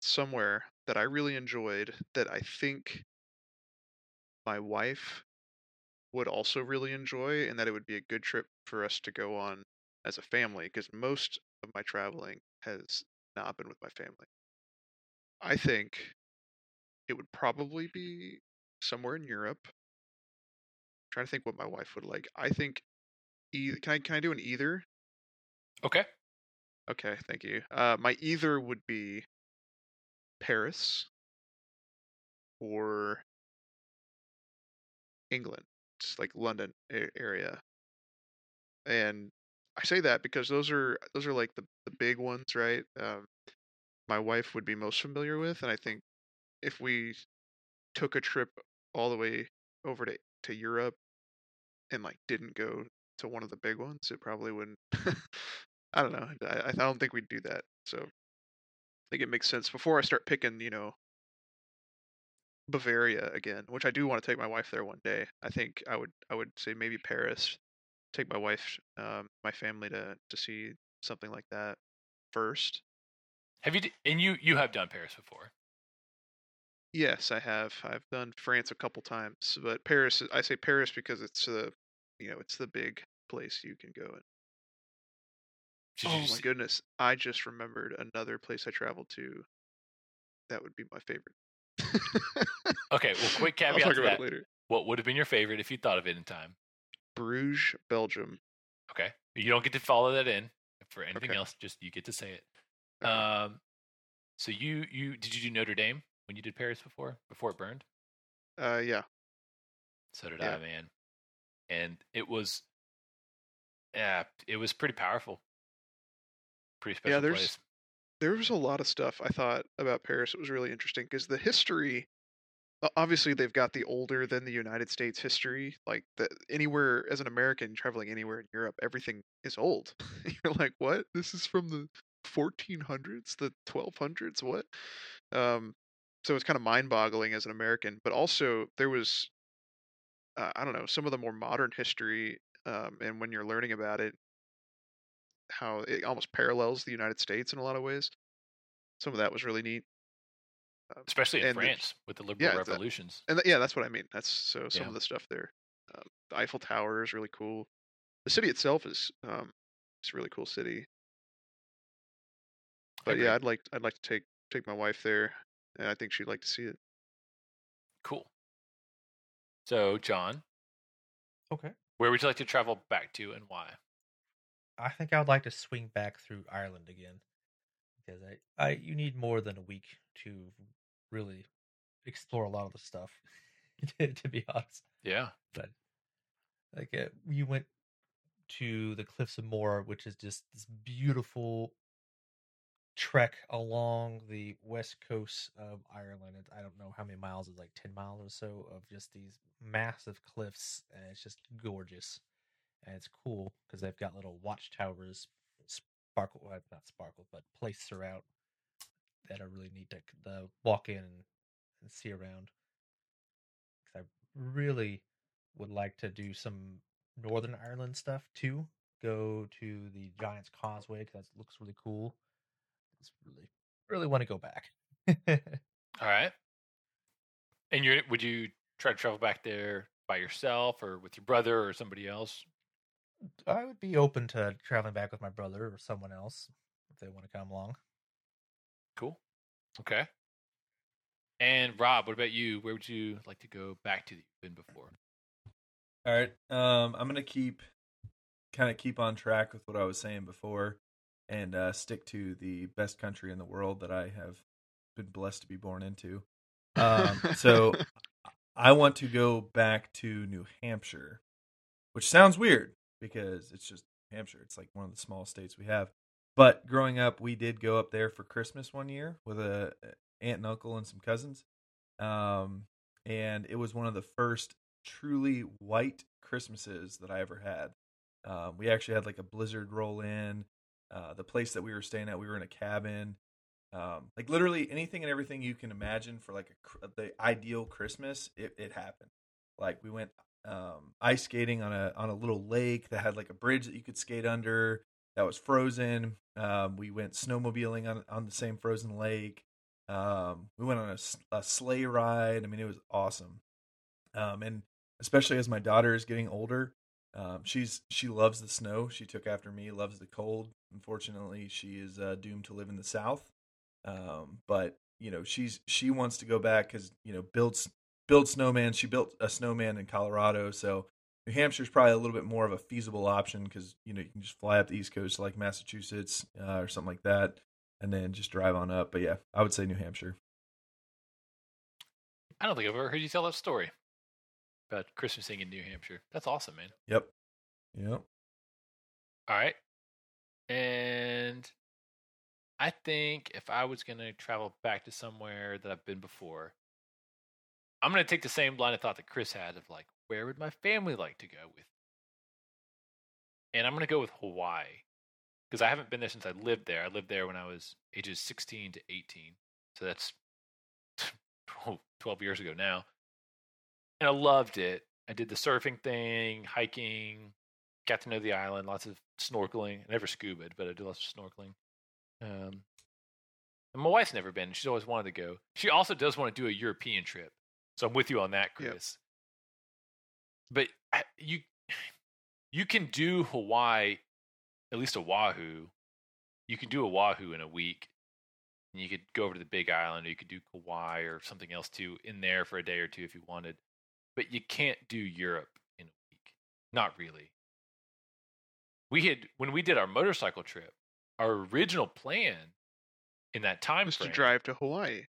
somewhere that I really enjoyed that I think my wife would also really enjoy, and that it would be a good trip for us to go on as a family because most of my traveling has not been with my family. I think it would probably be somewhere in Europe. trying to think what my wife would like. I think either can I can I do an either? Okay. Okay, thank you. Uh, my either would be Paris or England, it's like London area. And I say that because those are those are like the the big ones, right? Um, my wife would be most familiar with, and I think if we took a trip all the way over to to Europe and like didn't go to one of the big ones, it probably wouldn't. I don't know. I, I don't think we'd do that. So think it makes sense before I start picking, you know, Bavaria again, which I do want to take my wife there one day. I think I would I would say maybe Paris. Take my wife, um, my family to to see something like that first. Have you and you you have done Paris before? Yes, I have. I've done France a couple times, but Paris. I say Paris because it's the, you know, it's the big place you can go. And Did oh my see- goodness, I just remembered another place I traveled to. That would be my favorite. Okay, well, quick I'll caveat talk to about that. it later. What would have been your favorite if you thought of it in time? Bruges, Belgium. Okay, you don't get to follow that in for anything Okay. else. Just you get to say it. Okay. Um, so you you did you do Notre Dame when you did Paris before before it burned? Uh, yeah. So did Yeah. I, man. And it was, yeah, it was pretty powerful. Pretty special Yeah, there's- place. there was a lot of stuff I thought about Paris. It was really interesting because the history, obviously, they've got the older than the United States history. Like the anywhere as an American traveling anywhere in Europe, everything is old. You're like, what? This is from the 1400s, the 1200s. What? Um, so it's kind of mind-boggling as an American. But also, there was, uh, I don't know, some of the more modern history. Um, and when you're learning about it, how it almost parallels the United States in a lot of ways. Some of that was really neat. Um, Especially in and there's- France with the liberal yeah, it's a- revolutions. and th- yeah, that's what I mean. That's so some Yeah. of the stuff there. Um, the Eiffel Tower is really cool. The city itself is um, it's a really cool city. But yeah, I'd like I'd like to take take my wife there, and I think she'd like to see it. Cool. So, John, Okay. where would you like to travel back to and why? I think I would like to swing back through Ireland again because I, I you need more than a week to really explore a lot of the stuff. to be honest, Yeah. but like uh, you went to the Cliffs of Moher, which is just this beautiful trek along the west coast of Ireland. I don't know how many miles it's like ten miles or so of just these massive cliffs, and it's just gorgeous and it's cool because they've got little watchtowers, sparkle well, not sparkle, but placed throughout that are really neat to the walk in and, and see around. 'Cause I really would like to do some Northern Ireland stuff too. Go to the Giant's Causeway because that looks really cool. Just really, really want to go back. All right. And you're would you try to travel back there by yourself or with your brother or somebody else? I would be open to traveling back with my brother or someone else if they want to come along. Cool. Okay. And Rob, what about you? Where would you like to go back to that you've been before? All right. Um, I'm gonna keep kind of keep on track with what I was saying before, and uh, stick to the best country in the world that I have been blessed to be born into. Um, so I want to go back to New Hampshire, which sounds weird because it's just Hampshire. It's like one of the smallest states we have. But growing up, we did go up there for Christmas one year with a aunt and uncle and some cousins. Um, and it was one of the first truly white Christmases that I ever had. Um, we actually had like a blizzard roll in. Uh, the place that we were staying at, we were in a cabin. Um, like literally anything and everything you can imagine for like a, the ideal Christmas, it, it happened. Like we went um, ice skating on a on a little lake that had like a bridge that you could skate under that was frozen. Um, we went snowmobiling on on the same frozen lake. Um, we went on a sleigh ride. I mean, it was awesome. Um, and especially as my daughter is getting older, um, she's she loves the snow. She took after me, loves the cold. Unfortunately, she is uh, doomed to live in the south. Um, but you know, she's she wants to go back because you know builds build snowman. She built a snowman in Colorado, so New Hampshire's probably a little bit more of a feasible option because you know you can just fly up the East Coast like Massachusetts uh, or something like that, and then just drive on up. But yeah, I would say New Hampshire. I don't think I've ever heard you tell that story about Christmasing in New Hampshire. That's awesome, man. Yep. Yep. All right. And I think if I was going to travel back to somewhere that I've been before, I'm going to take the same line of thought that Chris had of like, where would my family like to go with? And I'm going to go with Hawaii because I haven't been there since I lived there. I lived there when I was ages 16 to 18. So that's 12 years ago now. And I loved it. I did the surfing thing, hiking, got to know the island, lots of snorkeling. I never scubaed, but I did lots of snorkeling. Um, and my wife's never been. She's always wanted to go. She also does want to do a European trip. So I'm with you on that, Yep. Chris. But you you can do Hawaii, at least Oahu. You can do Oahu in a week. And you could go over to the Big Island, or you could do Kauai or something else too in there for a day or two if you wanted. But you can't do Europe in a week. Not really. We had when we did our motorcycle trip, our original plan in that time was to drive to Hawaii.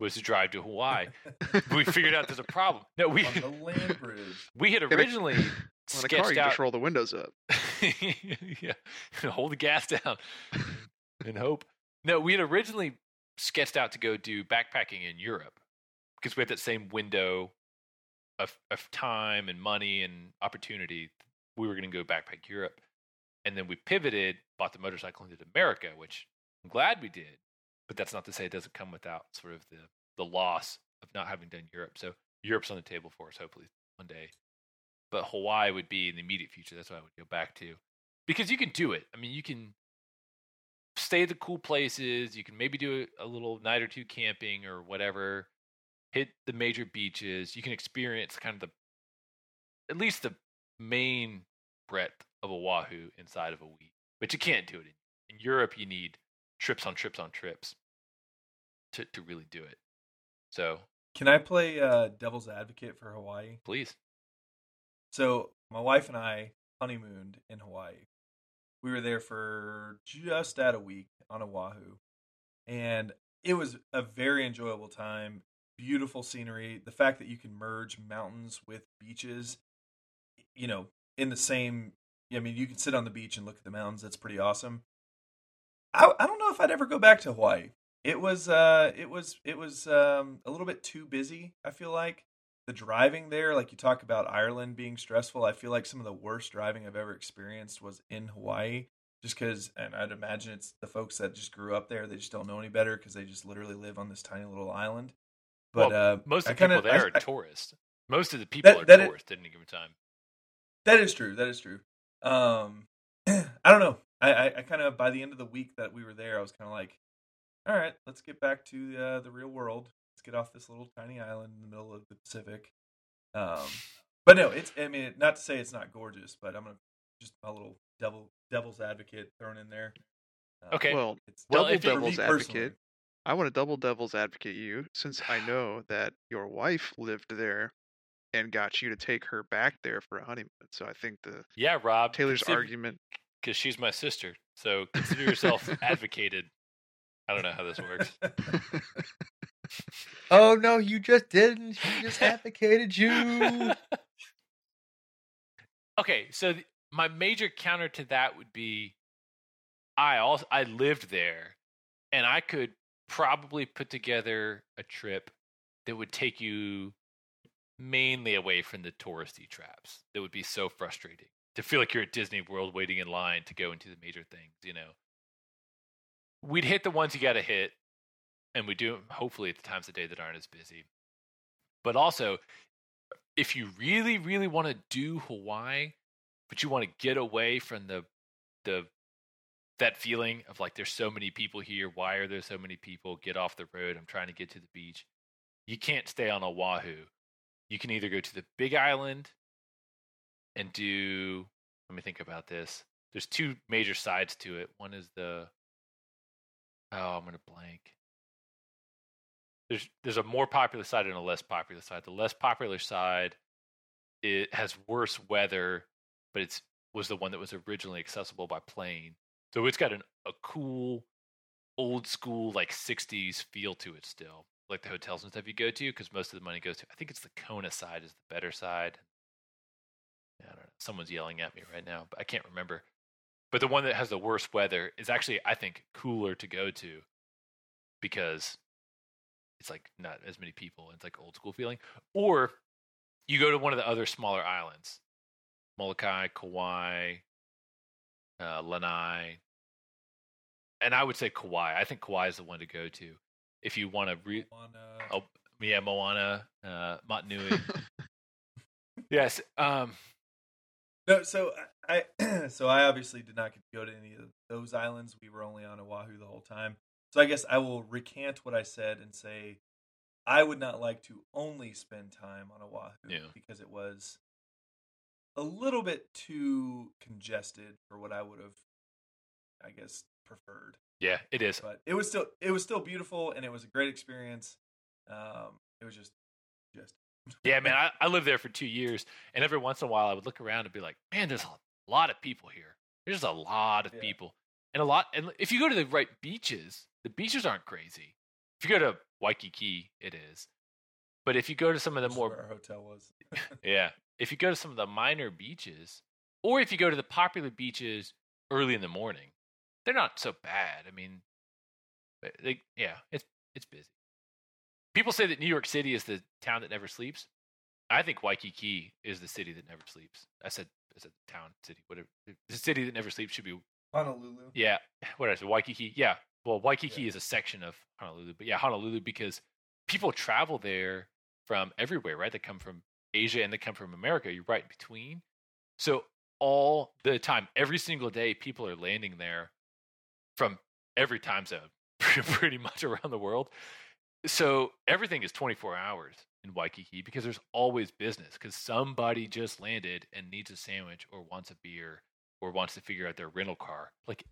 Was to drive to Hawaii. we figured out there's a problem. No, we on the land bridge. we had originally On a sketched car, you out just roll the windows up. yeah, hold the gas down and hope. No, we had originally sketched out to go do backpacking in Europe because we had that same window of of time and money and opportunity. We were going to go backpack Europe, and then we pivoted, bought the motorcycle, and did America, which I'm glad we did. But that's not to say it doesn't come without sort of the the loss of not having done Europe. So Europe's on the table for us, hopefully one day. But Hawaii would be in the immediate future. That's what I would go back to because you can do it. I mean, you can stay at the cool places. You can maybe do a, little night or two camping or whatever. Hit the major beaches. You can experience kind of the, at least the main breadth of Oahu inside of a week. But you can't do it in Europe. You need trips on trips on trips to to really do it. So Can I play uh, devil's advocate for Hawaii? please, So my wife and I honeymooned in Hawaii. We were there for just at a week on Oahu, and it was a very enjoyable time. Beautiful scenery. The fact that you can merge mountains with beaches, you know, in the same. I mean, you can sit on the beach and look at the mountains. That's pretty awesome. I I don't know if I'd ever go back to Hawaii. It was uh it was it was um a little bit too busy. I feel like the driving there, like you talk about Ireland being stressful, I feel like some of the worst driving I've ever experienced was in Hawaii. Just because, and I'd imagine it's the folks that just grew up there, they just don't know any better because they just literally live on this tiny little island. But well, uh, most of the people kinda- there I- are tourists. Most of the people That- are that is- tourists at any given time. That is true. That is true. Um, I don't know. I, I, I kind of by the end of the week that we were there, I was kind of like, all right, let's get back to uh, the real world. Let's get off this little tiny island in the middle of the Pacific. Um, but no, it's. I mean, not to say it's not gorgeous, but I'm gonna just a little devil devil's advocate thrown in there. Uh, Okay. Well, it's double if it- for me devil's personally. advocate. I want to double devil's advocate you since I know that your wife lived there and got you to take her back there for a honeymoon. So I think the Yeah, Rob. Taylor's argument. Because she's my sister. So consider yourself advocated. I don't know how this works. Oh no, you just didn't. She just advocated you. okay, so th- my major counter to that would be, I also I lived there, and I could probably put together a trip that would take you mainly away from the touristy traps. That would be so frustrating to feel like you're at Disney World waiting in line to go into the major things. You know, we'd hit the ones you got to hit, and we do hopefully at the times of day that aren't as busy. But also, if you really, really want to do Hawaii, but you want to get away from the the that feeling of like there's so many people here. Why are there so many people? Get off the road. I'm trying to get to the beach. You can't stay on Oahu. You can either go to the Big Island and do. Let me think about this. There's two major sides to it. One is the. Oh, I'm gonna blank. There's there's a more popular side and a less popular side. The less popular side, it has worse weather, but it's was the one that was originally accessible by plane. So it's got an, a cool, old school like '60s feel to it still, like the hotels and stuff you go to, because most of the money goes to. I think it's the Kona side is the better side. I don't know. Someone's yelling at me right now, but I can't remember. But the one that has the worst weather is actually, I think, cooler to go to because it's like not as many people. It's like old school feeling. Or you go to one of the other smaller islands, Molokai, Kauai, uh, Lanai, and I would say Kauai. I think Kauai is the one to go to if you want to. Re- Moana. oh, yeah, Moana, uh, Motunui. yes. Um, No, so I so I obviously did not get to go to any of those islands. We were only on Oahu the whole time. So I guess I will recant what I said and say I would not like to only spend time on Oahu Yeah. because it was a little bit too congested for what I would have I guess preferred. yeah, it is. But it was still it was still beautiful and it was a great experience. Um it was just just Yeah, man, I, I lived there for two years, and every once in a while I would look around and be like, man, there's a lot of people here. There's a lot of Yeah. people, and a lot. And if you go to the right beaches, the beaches aren't crazy. If you go to Waikiki, it is. But if you go to some of the more our hotel was. yeah. If you go to some of the minor beaches, or if you go to the popular beaches early in the morning, they're not so bad. I mean, they, yeah, it's it's busy. People say that New York City is the town that never sleeps. I think Waikiki is the city that never sleeps. I said, I said town, city, whatever. The city that never sleeps should be Honolulu. yeah. What I said, Waikiki. Yeah. Well, Waikiki Yeah. is a section of Honolulu, but yeah, Honolulu because people travel there from everywhere, right? They come from Asia and they come from America. You're right in between. So all the time, every single day, people are landing there from every time zone, pretty much around the world. So everything is 24 hours in Waikiki because there's always business because somebody just landed and needs a sandwich or wants a beer or wants to figure out their rental car. Like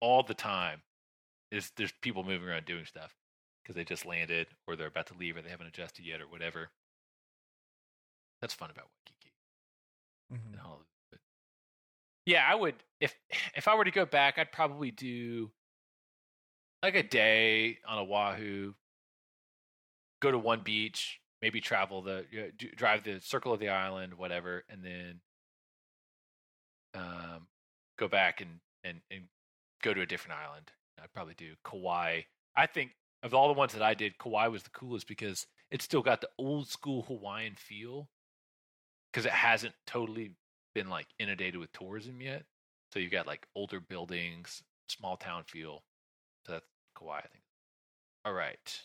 all the time, is there's people moving around doing stuff because they just landed or they're about to leave or they haven't adjusted yet or whatever. That's fun about Waikiki Mhm. But yeah, I would if if I were to go back, I'd probably do like a day on Oahu, go to one beach, maybe travel the you know, do, drive the circle of the island, whatever, and then um, go back and, and and go to a different island. I'd probably do Kauai. I think of all the ones that I did, Kauai was the coolest because it's still got the old school Hawaiian feel because it hasn't totally been like inundated with tourism yet. So you've got like older buildings, small town feel. So that's Kauai, I think. All right.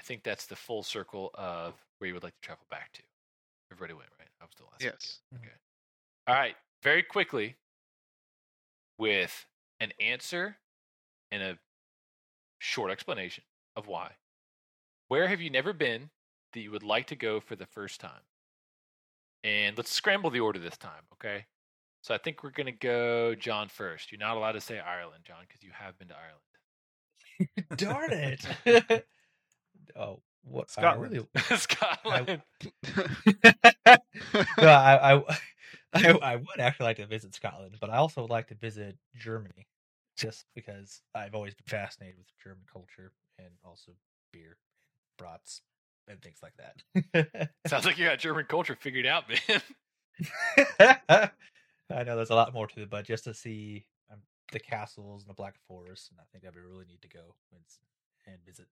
I think that's the full circle of where you would like to travel back to. Everybody went, right? I was the last. one. Yes. Mhm. Okay. All right. Very quickly, with an answer and a short explanation of why. Where have you never been that you would like to go for the first time? And let's scramble the order this time, okay? So I think we're going to go John first. You're not allowed to say Ireland, John, because you have been to Ireland. Darn it! oh, what? I Scotland. really- Scotland. no, I, I, I, I would actually like to visit Scotland, but I also would like to visit Germany, just because I've always been fascinated with German culture and also beer, and brats, and things like that. Sounds like you got German culture figured out, man. I know there's a lot more to it, but just to see um, the castles and the Black Forest, and I think I would really need to go and, and visit.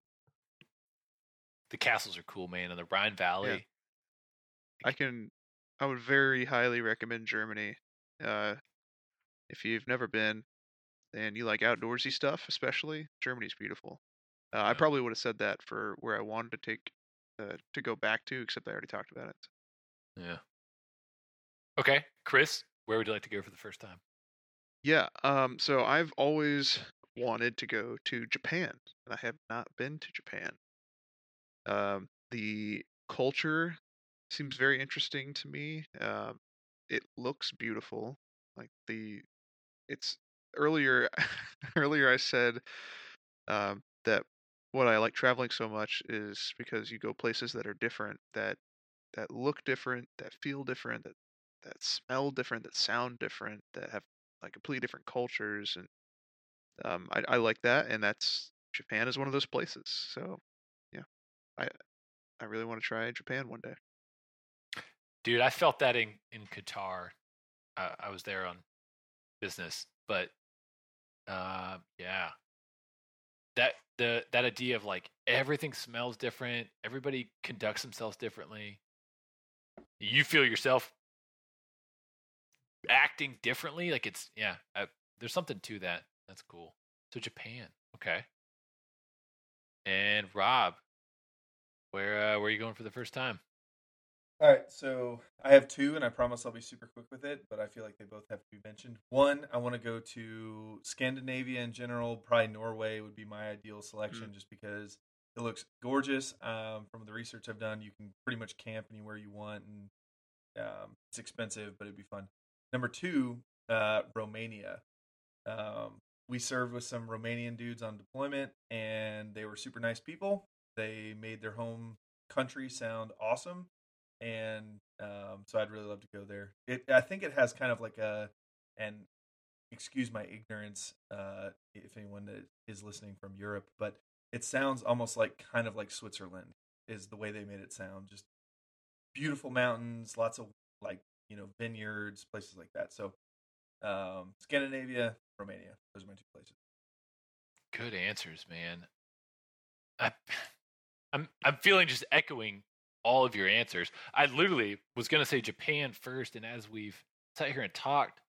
The castles are cool, man. And the Rhine Valley. I can. I would very highly recommend Germany. Uh, if you've never been, and you like outdoorsy stuff, especially Germany's beautiful. Uh, I probably would have said that for where I wanted to take uh, to go back to, except I already talked about it. Yeah. Okay, Chris, where would you like to go for the first time? Yeah, um, so I've always wanted to go to Japan, and I have not been to Japan. Um, the culture seems very interesting to me. Um, it looks beautiful. Like the, it's earlier, earlier I said um, that what I like traveling so much is because you go places that are different, that that look different, that feel different, that that smell different, that sound different, that have like completely different cultures, and um, I, I like that, and that's Japan is one of those places. So, I I really want to try Japan one day. Dude, I felt that in in Qatar. Uh, I was there on business, but uh, yeah, that the that idea of like everything smells different, everybody conducts themselves differently. You feel yourself acting differently, like it's yeah. I, there's something to that. That's cool. So Japan, okay. And Rob, where uh, where are you going for the first time? All right, so I have two, and I promise I'll be super quick with it, but I feel like they both have to be mentioned. One, I want to go to Scandinavia in general. Probably Norway would be my ideal selection, Mm. just because it looks gorgeous. Um, from the research I've done, you can pretty much camp anywhere you want, and um, it's expensive, but it'd be fun. Number two, uh, Romania. Um, we served with some Romanian dudes on deployment, and they were super nice people. They made their home country sound awesome and um, so I'd really love to go there. It I think it has kind of like a and excuse my ignorance uh, if anyone that is listening from Europe, but it sounds almost like kind of like Switzerland is the way they made it sound. Just beautiful mountains, lots of like you know vineyards, places like that. So um, Scandinavia, Romania, those are my two places. Good answers, man. I, I'm I'm feeling just echoing all of your answers. I literally was going to say Japan first, and as we've sat here and talked,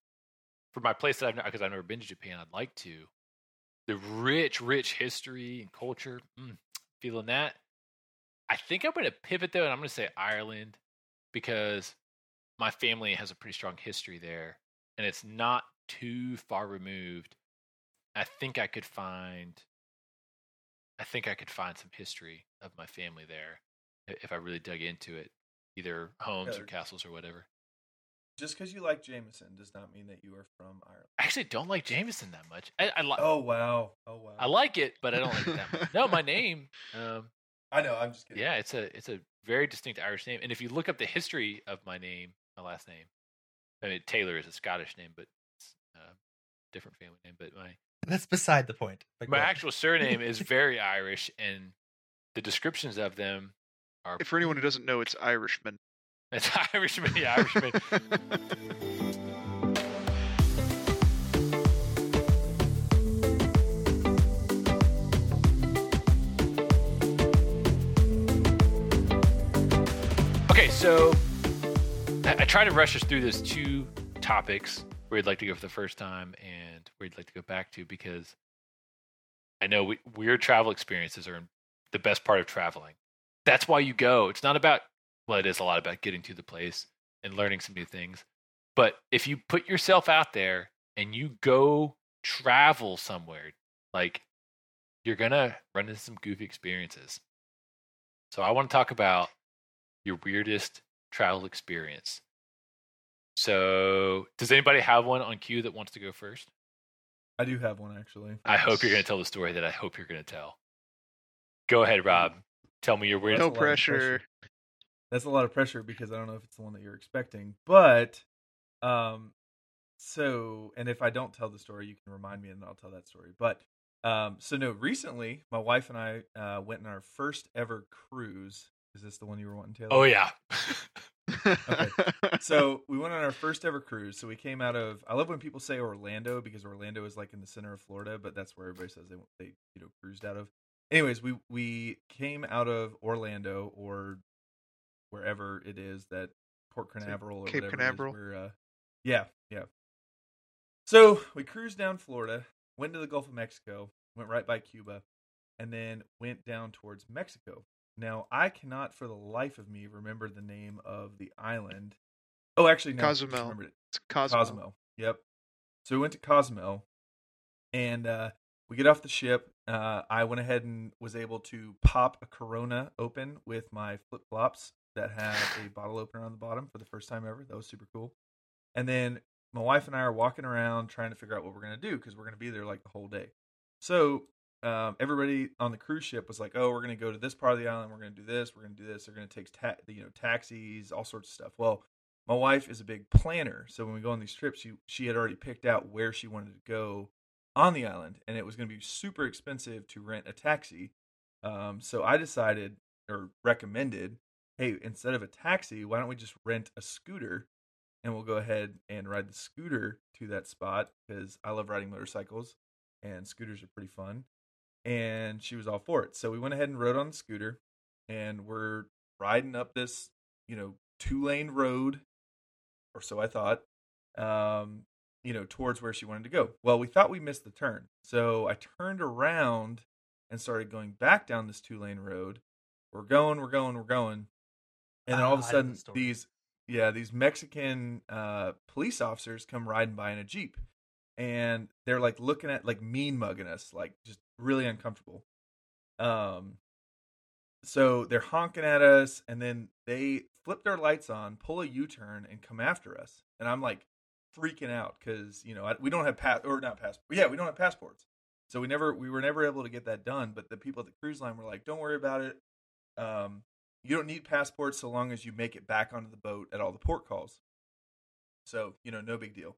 for my place that I've not because I've never been to Japan, I'd like to. The rich, rich history and culture, mm, feeling that. I think I'm going to pivot though, and I'm going to say Ireland because my family has a pretty strong history there, and it's not too far removed. I think I could find. I think I could find some history of my family there if I really dug into it, either homes or castles or whatever. Just because you like Jameson does not mean that you are from Ireland. I actually don't like Jameson that much. I I, li- Oh wow! Oh wow! I like it, but I don't like it that much. No, my name. Um, I know. I'm just kidding. yeah, it's a it's a very distinct Irish name, and if you look up the history of my name, my last name, I mean Taylor is a Scottish name, but it's a different family name. But my That's beside the point. But my go actual surname is very Irish, and the descriptions of them are If For anyone who doesn't know, it's Irishman. it's Irishman, yeah, Irishman. Okay, so I, I try to rush us through those two topics where you'd like to go for the first time and where you'd like to go back to because I know we, weird travel experiences are the best part of traveling. That's why you go. It's not about, well, it is a lot about getting to the place and learning some new things. But if you put yourself out there and you go travel somewhere, like you're going to run into some goofy experiences. So I want to talk about your weirdest travel experience. So, does anybody have one on cue that wants to go first? I do have one actually. I hope you're going to tell the story that I hope you're going to tell. Go ahead, Rob. Tell me your That's weirdest. no a lot of pressure. That's a lot of pressure because I don't know if it's the one that you're expecting. But um so and if I don't tell the story, you can remind me and I'll tell that story. But um so no, recently my wife and I uh went on our first ever cruise. Is this the one you were wanting, Taylor? Oh yeah. so we went on our first ever cruise. So we came out of. I love when people say Orlando because Orlando is like in the center of Florida, but that's where everybody says they they you know cruised out of. Anyways, we we came out of Orlando or wherever it is that Port Canaveral or Cape whatever. Canaveral? Where, uh, yeah, yeah. So we cruised down Florida, went to the Gulf of Mexico, went right by Cuba, and then went down towards Mexico. Now I cannot, for the life of me, remember the name of the island. Oh, actually, no, I Cozumel. remembered it. It's Cosmo. Cosmo. Yep. So we went to Cozumel, and uh, we get off the ship. Uh, I went ahead and was able to pop a Corona open with my flip flops that had a bottle opener on the bottom for the first time ever. That was super cool. And then my wife and I are walking around trying to figure out what we're gonna do because we're gonna be there like the whole day. So um, everybody on the cruise ship was like, "Oh, we're gonna go to this part of the island. We're gonna do this. We're gonna do this. They're gonna take ta- you know taxis, all sorts of stuff." Well, my wife is a big planner, so when we go on these trips, she she had already picked out where she wanted to go on the island, and it was gonna be super expensive to rent a taxi. Um, so I decided or recommended, hey, instead of a taxi, why don't we just rent a scooter and we'll go ahead and ride the scooter to that spot because I love riding motorcycles and scooters are pretty fun. And she was all for it. So we went ahead and rode on the scooter and we're riding up this, you know, two lane road, or so I thought, um, you know, towards where she wanted to go. Well, we thought we missed the turn. So I turned around and started going back down this two lane road. We're going, we're going, we're going. And then all of a Ah, know the sudden, these yeah, these Mexican uh, police officers come riding by in a jeep, and they're like looking at like mean mugging us, like just really uncomfortable. Um, so they're honking at us, and then they flip their lights on, pull a U turn, and come after us. And I'm like freaking out because you know I, we don't have pass or not pass yeah we don't have passports, so we never we were never able to get that done. But the people at the cruise line were like, "Don't worry about it. Um, you don't need passports so long as you make it back onto the boat at all the port calls. So you know, no big deal.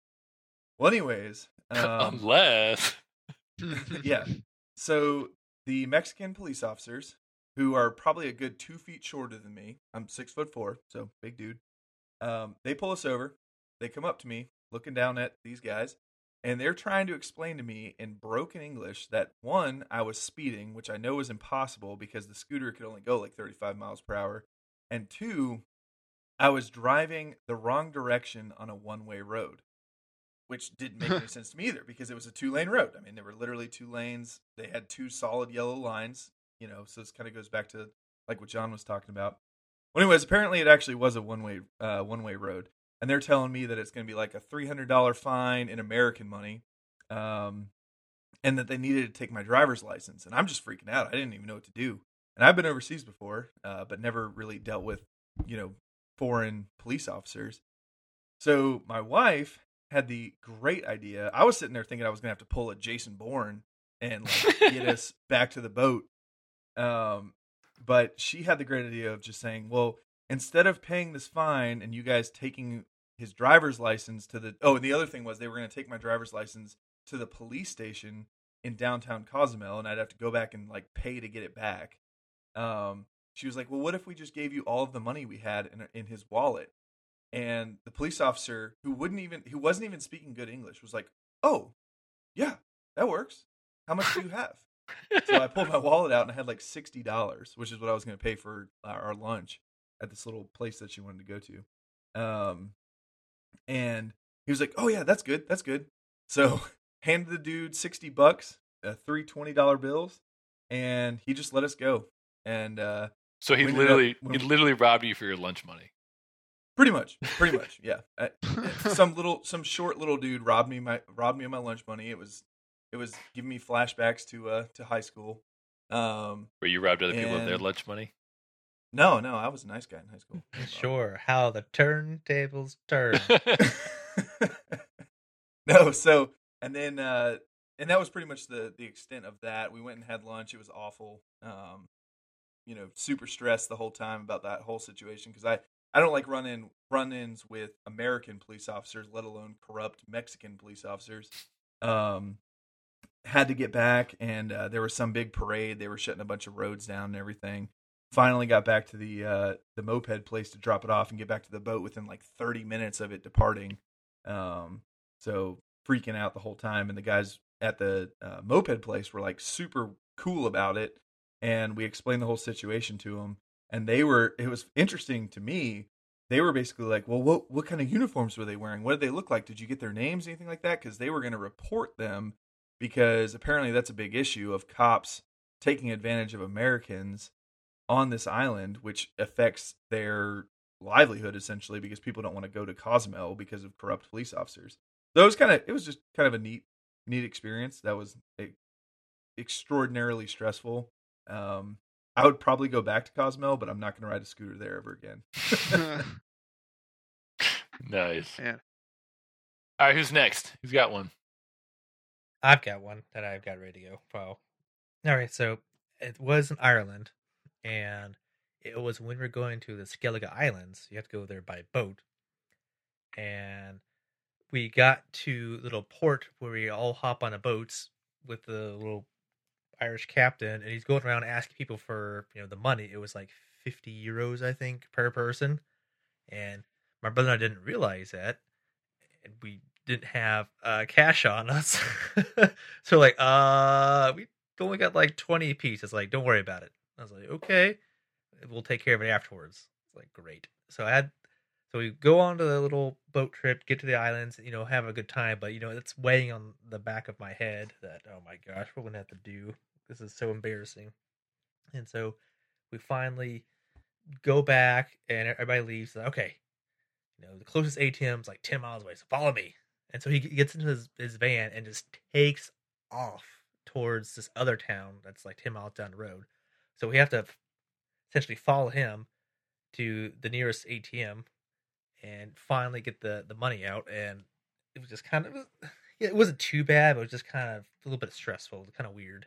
Well, anyways, um, Unless yeah. So the Mexican police officers, who are probably a good two feet shorter than me, I'm six foot four, so big dude. Um, they pull us over. They come up to me, looking down at these guys, and they're trying to explain to me in broken English that one, I was speeding, which I know is impossible because the scooter could only go like 35 miles per hour, and two, I was driving the wrong direction on a one way road which didn't make any sense to me either because it was a two lane road. I mean, there were literally two lanes. They had two solid yellow lines, you know, so this kind of goes back to like what John was talking about. Well, anyways, apparently it actually was a one way uh, one way road, and they're telling me that it's going to be like a three hundred dollar fine in American money, um, and that they needed to take my driver's license, and I'm just freaking out. I didn't even know what to do, and I've been overseas before, uh, but never really dealt with you know foreign police officers. So my wife had the great idea. I was sitting there thinking I was gonna have to pull a Jason Bourne and like get us back to the boat. Um, but she had the great idea of just saying, "Well, instead of paying this fine and you guys taking his driver's license to the oh, and the other thing was they were gonna take my driver's license to the police station in downtown Cozumel, and I'd have to go back and like pay to get it back." Um, she was like, "Well, what if we just gave you all of the money we had in in his wallet?" And the police officer who wouldn't even who wasn't even speaking good english was like oh yeah that works. How much do you have? So i pulled my wallet out and i had like $60 which is what i was going to pay for our lunch at this little place that she wanted to go to. Um and he was like oh yeah that's good that's good. So handed the dude 60 bucks uh, three $20 bills and he just let us go. And uh so he ended up- literally he literally robbed you for your lunch money. Pretty much, pretty much, yeah. Uh, some little, some short little dude robbed me my robbed me of my lunch money. It was, it was giving me flashbacks to uh to high school. Um, Where you robbed other people of their lunch money. no, no, I was a nice guy in high school. Sure, how the turntables turn. no, so and then uh and that was pretty much the the extent of that. We went and had lunch. It was awful. Um, you know, super stressed the whole time about that whole situation because I I don't like run in run ins with American police officers, let alone corrupt Mexican police officers. Um, had to get back, and uh, there was some big parade. They were shutting a bunch of roads down and everything. Finally, got back to the uh, the moped place to drop it off and get back to the boat within like 30 minutes of it departing. Um, so freaking out the whole time, and the guys at the uh, moped place were like super cool about it, and we explained the whole situation to them, and they were. It was interesting to me. They were basically like, "Well, what what kind of uniforms were they wearing? What did they look like? Did you get their names, anything like that?" Because they were going to report them because apparently that's a big issue of cops taking advantage of Americans on this island, which affects their livelihood essentially because people don't want to go to Cozumel because of corrupt police officers. so it was kind of it was just kind of a neat neat experience. That was extraordinarily stressful. Um, I would probably go back to Cozumel, but I'm not going to ride a scooter there ever again. Nice. Yeah. All right, who's next? Who's got one? I've got one that I've got ready to go. Wow. All right, so it was in Ireland, and it was when we are going to the Skellig Islands. You have to go there by boat, and we got to little port where we all hop on a boats with the little Irish captain, and he's going around asking people for you know the money. It was like fifty euros, I think, per person, and my brother and I didn't realize that, and we didn't have uh, cash on us. so like, uh, we only got like twenty pieces. Like, don't worry about it. I was like, okay, we'll take care of it afterwards. It's like great. So I had, so we go on to the little boat trip, get to the islands, you know, have a good time. But you know, it's weighing on the back of my head that oh my gosh, we're gonna have to do. This is so embarrassing. And so we finally go back, and everybody leaves. Like, okay, you know, the closest ATM's like 10 miles away, so follow me. And so he gets into his, his van and just takes off towards this other town that's like 10 miles down the road. So we have to essentially follow him to the nearest ATM and finally get the, the money out. And it was just kind of, it wasn't too bad, but it was just kind of a little bit stressful. Kind of weird.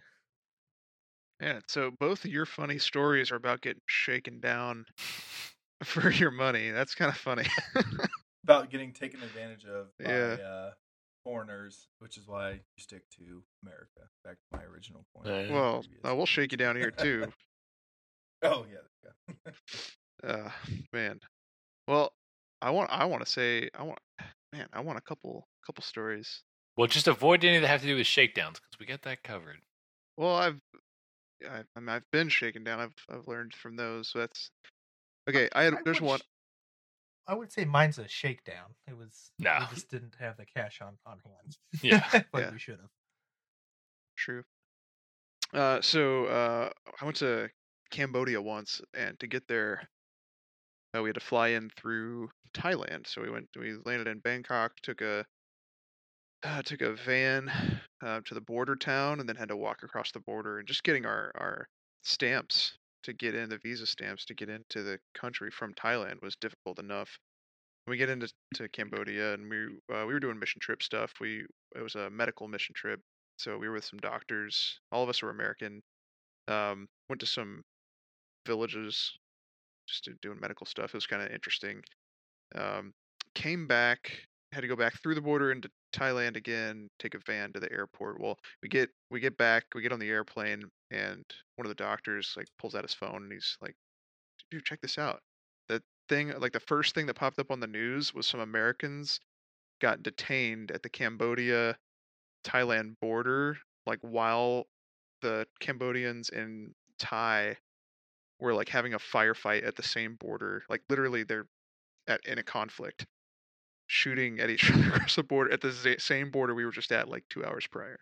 Yeah. So both of your funny stories are about getting shaken down for your money. That's kind of funny. About getting taken advantage of by Yeah. uh, foreigners, which is why you stick to America. Back to my original point. Uh, well, uh, we'll shake you down here too. Oh yeah. Uh, man. Well, I want. I want to say. I want. Man, I want a couple. Couple stories. Well, just avoid any that have to do with shakedowns because we got that covered. Well, I've. I, I mean, I've been shaken down. I've. I've learned from those. So that's. Okay, I had. I There's would one. I would say mine's a shakedown. It was No. we just didn't have the cash on on hand. Yeah. like Yeah. we should have. True. Uh, so uh, I went to Cambodia once, and to get there, uh, we had to fly in through Thailand. So we went, we landed in Bangkok, took a uh, took a van uh, to the border town, and then had to walk across the border. And just getting our our stamps to get in, the visa stamps to get into the country from Thailand was difficult enough. We get into to Cambodia, and we uh, we were doing mission trip stuff. We it was a medical mission trip, so we were with some doctors. All of us were American. Um, went to some villages, just doing medical stuff. It was kind of interesting. Um, came back, had to go back through the border into Thailand again. Take a van to the airport. Well, we get we get back, we get on the airplane, and one of the doctors like pulls out his phone and he's like, "Dude, check this out." The thing, like the first thing that popped up on the news was some Americans got detained at the Cambodia Thailand border, like while the Cambodians and Thai were like having a firefight at the same border. Like literally, they're at in a conflict, shooting at each other across the border at the same border we were just at like two hours prior.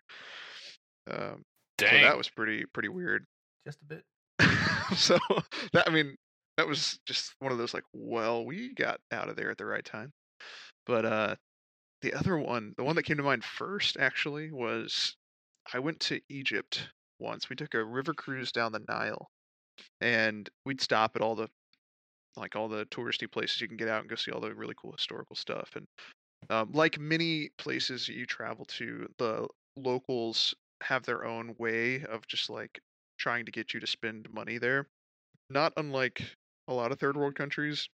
Um, so that was pretty pretty weird. Just a bit. so that I mean that was just one of those like, well, we got out of there at the right time. But uh the other one, the one that came to mind first actually was I went to Egypt once. We took a river cruise down the Nile and we'd stop at all the like all the touristy places you can get out and go see all the really cool historical stuff and um, like many places you travel to the locals have their own way of just like trying to get you to spend money there. Not unlike a lot of third world countries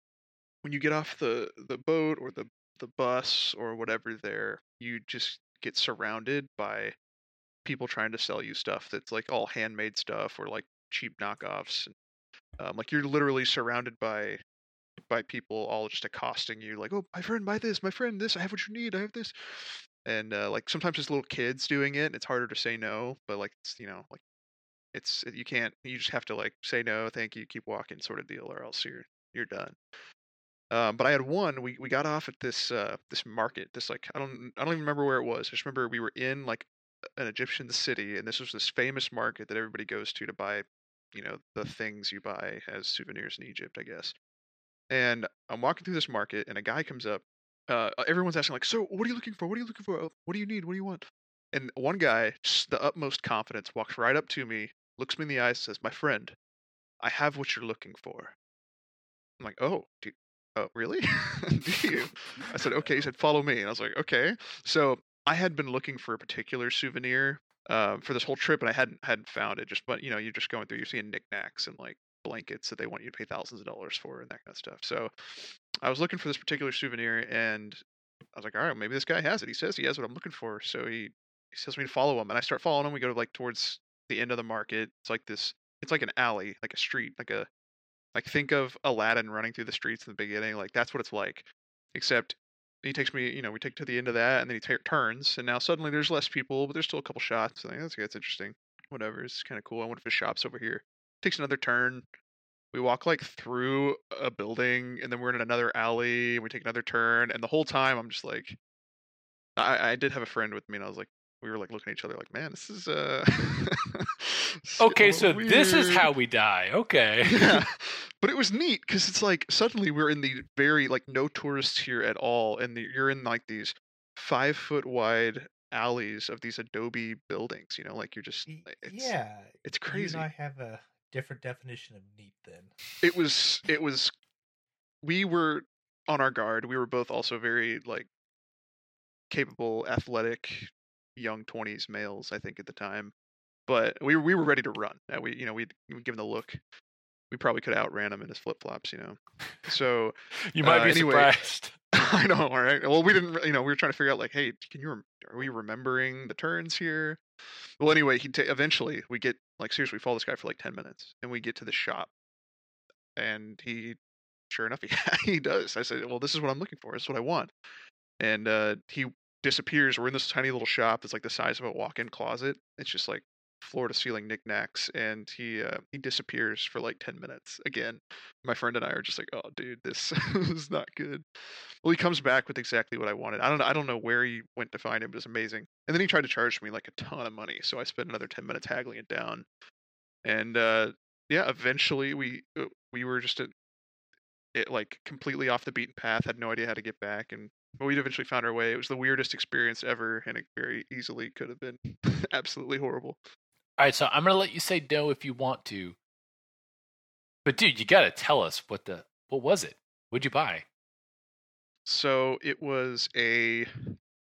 when you get off the the boat or the the bus or whatever there you just get surrounded by people trying to sell you stuff that's like all handmade stuff or like cheap knockoffs um, like you're literally surrounded by by people all just accosting you like oh my friend buy this my friend this i have what you need i have this and uh, like sometimes it's little kids doing it and it's harder to say no but like it's you know like it's you can't you just have to like say no thank you keep walking sort of deal or else you're you're done um, but I had one. We, we got off at this uh, this market. This like I don't I don't even remember where it was. I just remember we were in like an Egyptian city, and this was this famous market that everybody goes to to buy, you know, the things you buy as souvenirs in Egypt, I guess. And I'm walking through this market, and a guy comes up uh, everyone's asking like, "So, what are you looking for? What are you looking for? What do you need? What do you want?" And one guy, just the utmost confidence, walks right up to me, looks me in the eyes, says, "My friend, I have what you're looking for." I'm like, "Oh, do you, oh, really? do you?" I said, "Okay." He said, "Follow me." And I was like, "Okay." So I had been looking for a particular souvenir uh, for this whole trip, and I hadn't hadn't found it. Just but you know, you're just going through, you're seeing knickknacks and like blankets that they want you to pay thousands of dollars for and that kind of stuff. So I was looking for this particular souvenir, and I was like, all right, maybe this guy has it. He says he has what I'm looking for, so he he tells me to follow him, and I start following him. We go like towards the end of the market. It's like this. It's like an alley, like a street, like a like think of Aladdin running through the streets in the beginning. Like that's what it's like, except he takes me, you know, we take to the end of that, and then he t- turns, and now suddenly there's less people, but there's still a couple shots. I think that's that's interesting. Whatever, it's kind of cool. I wonder if the shop's over here. Takes another turn. We walk like through a building, and then we're in another alley, and we take another turn, and the whole time I'm just like, I, I did have a friend with me, and I was like, we were like looking at each other, like, man, this is uh. it's getting a Okay, so little this is how we die. Okay. yeah but it was neat because it's like suddenly we're in the very like no tourists here at all and the, you're in like these five foot wide alleys of these adobe buildings you know like you're just it's, yeah, it's crazy I have a different definition of neat then. it was it was we were on our guard we were both also very like capable athletic young 20s males i think at the time but we we were ready to run we you know we'd, we'd given the look we probably could have outran him in his flip-flops you know so You might Uh, be anyway. surprised. I know, all right. Well, we didn't, you know, we were trying to figure out, like, hey, can you, rem- are we remembering the turns here? Well, anyway, he ta- eventually we get, like, seriously, we follow this guy for like ten minutes, and we get to the shop, and he, sure enough, he he does. I said, well, this is what I'm looking for. This is what I want, and uh, he disappears. We're in this tiny little shop. It's like the size of a walk-in closet. It's just like floor to ceiling knickknacks, and he uh, he disappears for like ten minutes again my friend and I are just like, "Oh, dude, this is not good." Well, he comes back with exactly what I wanted. I don't, I don't know where he went to find it, but it's amazing. And then he tried to charge me like a ton of money, so I spent another ten minutes haggling it down. And uh, yeah, eventually we uh, we were just at it like completely off the beaten path. Had no idea how to get back, and but we eventually found our way. It was the weirdest experience ever, and it very easily could have been absolutely horrible. All right, so I'm gonna let you say no if you want to. But dude, you gotta tell us what the what was it? What'd you buy? So it was a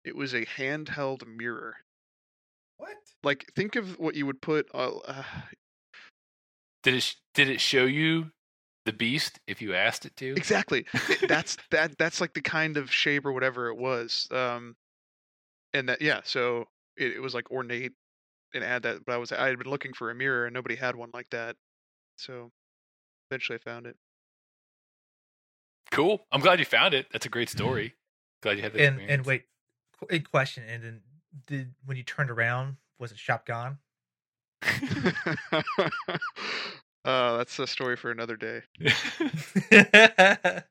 it was a handheld mirror. What? Like think of what you would put. Uh, uh, Did it did it show you the beast if you asked it to? exactly. That's that. That's like the kind of shape or whatever it was. Um, and that yeah. So it, it was like ornate and add that. But I was I had been looking for a mirror and nobody had one like that. So eventually I found it. Cool. I'm glad you found it. That's a great story. Glad you had that. And and wait, qu- a question. And then did when you turned around, was it shop gone? uh, that's a story for another day.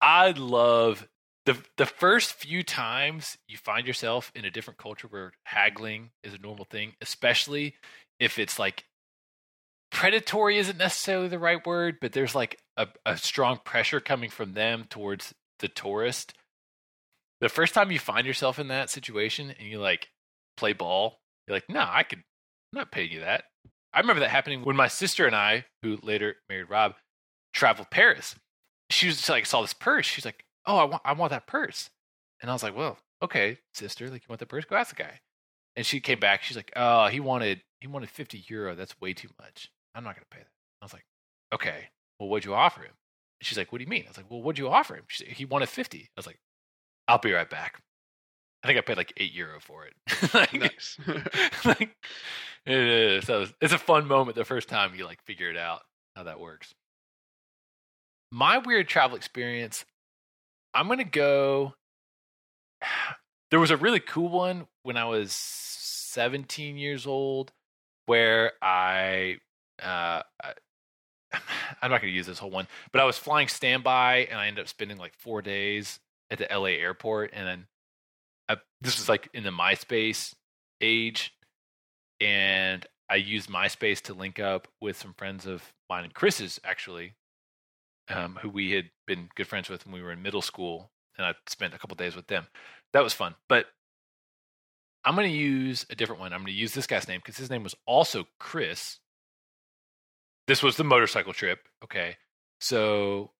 I love the the first few times you find yourself in a different culture where haggling is a normal thing, especially if it's like predatory isn't necessarily the right word, but there's like a, a strong pressure coming from them towards the tourist. The first time you find yourself in that situation and you like play ball, you're like, no, I could I'm not paying you that. I remember that happening when my sister and I, who later married Rob, traveled Paris she was just like saw this purse. She's like, "Oh, I want, I want that purse." And I was like, "Well, okay, sister, like you want the purse? Go ask the guy." And she came back. She's like, "Oh, he wanted, he wanted fifty euro. That's way too much. I'm not gonna pay that." I was like, "Okay, well, what'd you offer him?" And she's like, "What do you mean?" I was like, "Well, what'd you offer him?" She said, "He wanted 50. I was like, "I'll be right back." I think I paid like eight euro for it. like, nice. like, it. So it's a fun moment the first time you like figure it out how that works. My weird travel experience, I'm gonna go. There was a really cool one when I was 17 years old, where I, uh, I I'm not gonna use this whole one, but I was flying standby and I ended up spending like four days at the LA airport, and then I, this was like in the MySpace age, and I used MySpace to link up with some friends of mine and Chris's actually, um, who we had been good friends with when we were in middle school. and I spent a couple days with them. That was fun. But I'm going to use a different one. I'm going to use this guy's name because his name was also Chris. This was the motorcycle trip. Okay. So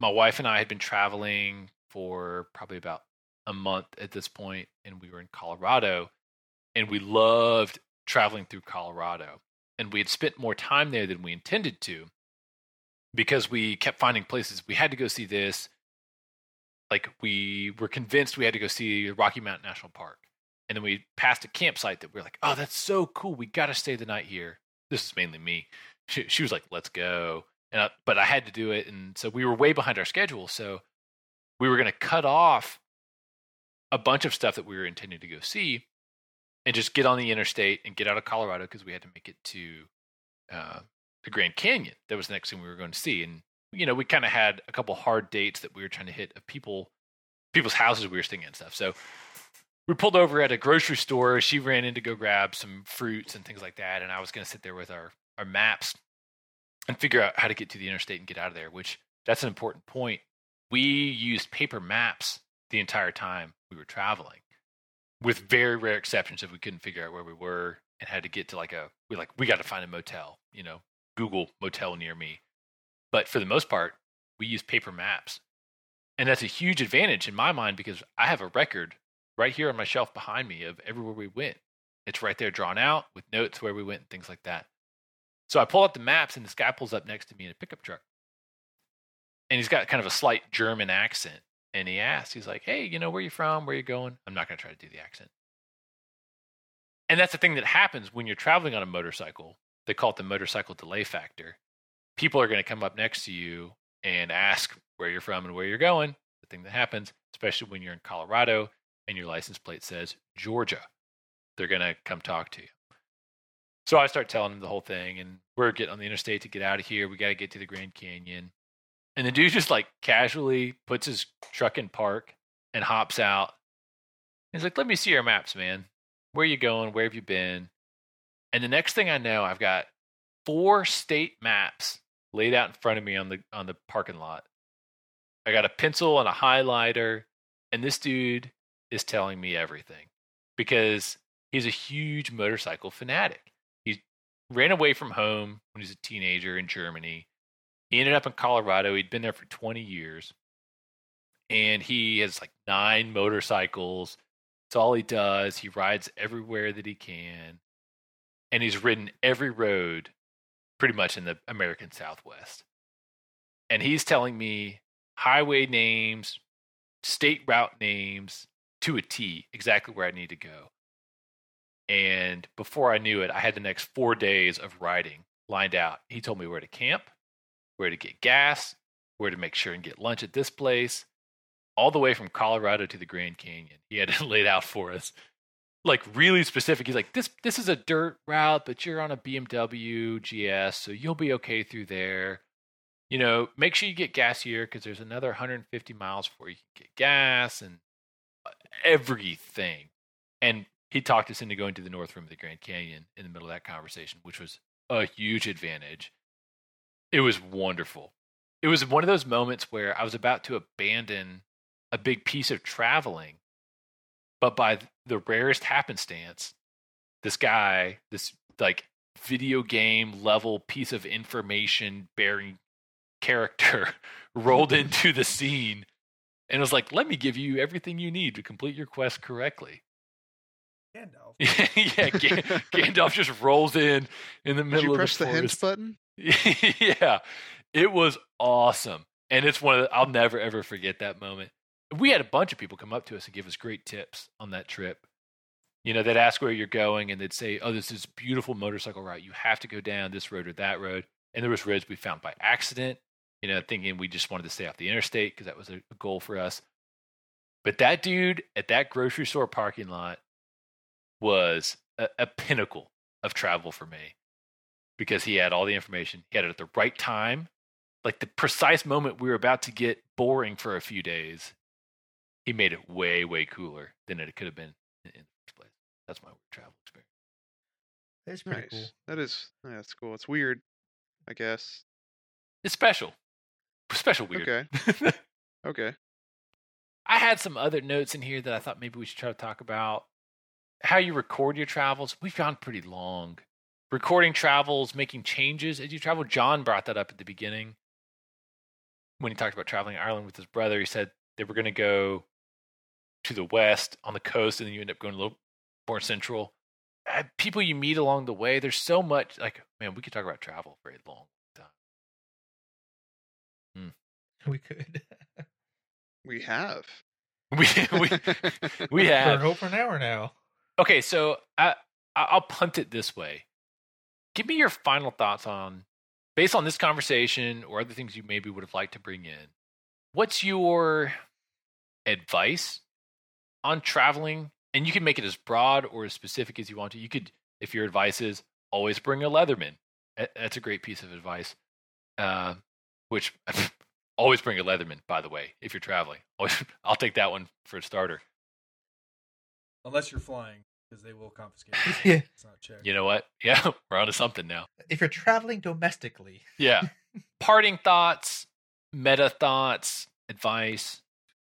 my wife and I had been traveling for probably about a month at this point, and we were in Colorado, and we loved traveling through Colorado. And we had spent more time there than we intended to because we kept finding places we had to go see this. Like we were convinced we had to go see Rocky Mountain National Park. And then we passed a campsite that we were like, oh, that's so cool. We got to stay the night here. This is mainly me. She, she was like, let's go. And I, but I had to do it. And so we were way behind our schedule. So we were going to cut off a bunch of stuff that we were intending to go see and just get on the interstate and get out of Colorado because we had to make it to uh, the Grand Canyon. That was the next thing we were going to see. And, you know, we kind of had a couple hard dates that we were trying to hit of people, people's houses we were staying in and stuff. So we pulled over at a grocery store. She ran in to go grab some fruits and things like that. And I was going to sit there with our, our maps and figure out how to get to the interstate and get out of there, which that's an important point. We used paper maps the entire time we were traveling, with very rare exceptions if we couldn't figure out where we were and had to get to like a we like we got to find a motel, you know, Google motel near me. But for the most part, we use paper maps. And that's a huge advantage in my mind because I have a record right here on my shelf behind me of everywhere we went. It's right there drawn out with notes where we went and things like that. So I pull out the maps and this guy pulls up next to me in a pickup truck. And he's got kind of a slight German accent. And he asks, he's like, hey, you know, where you from? Where you going? I'm not going to try to do the accent. And that's the thing that happens when you're traveling on a motorcycle. They call it the motorcycle delay factor. People are going to come up next to you and ask where you're from and where you're going. The thing that happens, especially when you're in Colorado and your license plate says Georgia, they're going to come talk to you. So I start telling them the whole thing, and we're getting on the interstate to get out of here. We got to get to the Grand Canyon. And the dude just like casually puts his truck in park and hops out. He's like, let me see your maps, man. Where are you going? Where have you been? And the next thing I know, I've got four state maps laid out in front of me on the on the parking lot. I got a pencil and a highlighter, and this dude is telling me everything because he's a huge motorcycle fanatic. He ran away from home when he was a teenager in Germany. He ended up in Colorado. He'd been there for 20 years. And he has like nine motorcycles. It's all he does. He rides everywhere that he can. And he's ridden every road pretty much in the American Southwest. And he's telling me highway names, state route names to a T, exactly where I need to go. And before I knew it, I had the next four days of riding lined out. He told me where to camp, where to get gas, where to make sure and get lunch at this place, all the way from Colorado to the Grand Canyon. He had it laid out for us. Like really specific. He's like, this this is a dirt route, but you're on a BMW GS, so you'll be okay through there. You know, make sure you get gas here because there's another 150 miles before you can get gas and uh, everything. And he talked us into going to the north rim of the Grand Canyon in the middle of that conversation, which was a huge advantage. It was wonderful. It was one of those moments where I was about to abandon a big piece of traveling, but by the rarest happenstance, this guy, this like video game level piece of information bearing character rolled mm-hmm. into the scene and was like, let me give you everything you need to complete your quest correctly. Gandalf. yeah, Gan- Gandalf just rolls in in the Did middle you of press the the forest. button? yeah, it was awesome, and it's one of the, I'll never ever forget that moment. We had a bunch of people come up to us and give us great tips on that trip. You know, they'd ask where you're going, and they'd say, "Oh, this is beautiful motorcycle route. You have to go down this road or that road." And there was roads we found by accident. You know, thinking we just wanted to stay off the interstate because that was a, goal for us. But that dude at that grocery store parking lot was a, a pinnacle of travel for me because he had all the information. He had it at the right time, like the precise moment we were about to get boring for a few days. He made it way, way cooler than it could have been in, the first place. That's my travel experience. It's pretty Nice. cool. That is yeah, that's cool. It's weird, I guess. It's special, special weird. Okay. Okay. I had some other notes in here that I thought maybe we should try to talk about. How you record your travels. We've gone pretty long. Recording travels, making changes as you travel. John brought that up at the beginning when he talked about traveling Ireland with his brother. He said they were going to go to the west on the coast, and then you end up going a little more central. Uh, people you meet along the way. There's so much. Like, man, we could talk about travel for a long time. We could. We have. We we we For have over an hour now. Okay, so I I- I'll punt it this way. Give me your final thoughts on, based on this conversation or other things you maybe would have liked to bring in. What's your advice on traveling? And you can make it as broad or as specific as you want to. You could, if your advice is always bring a Leatherman. That's a great piece of advice. Uh, which always bring a Leatherman, by the way, if you're traveling. I'll take that one for a starter. Unless you're flying, because they will confiscate. it. Yeah. It's not checked. You know what? Yeah, we're onto something now. If you're traveling domestically, Yeah. Parting thoughts, meta thoughts, advice.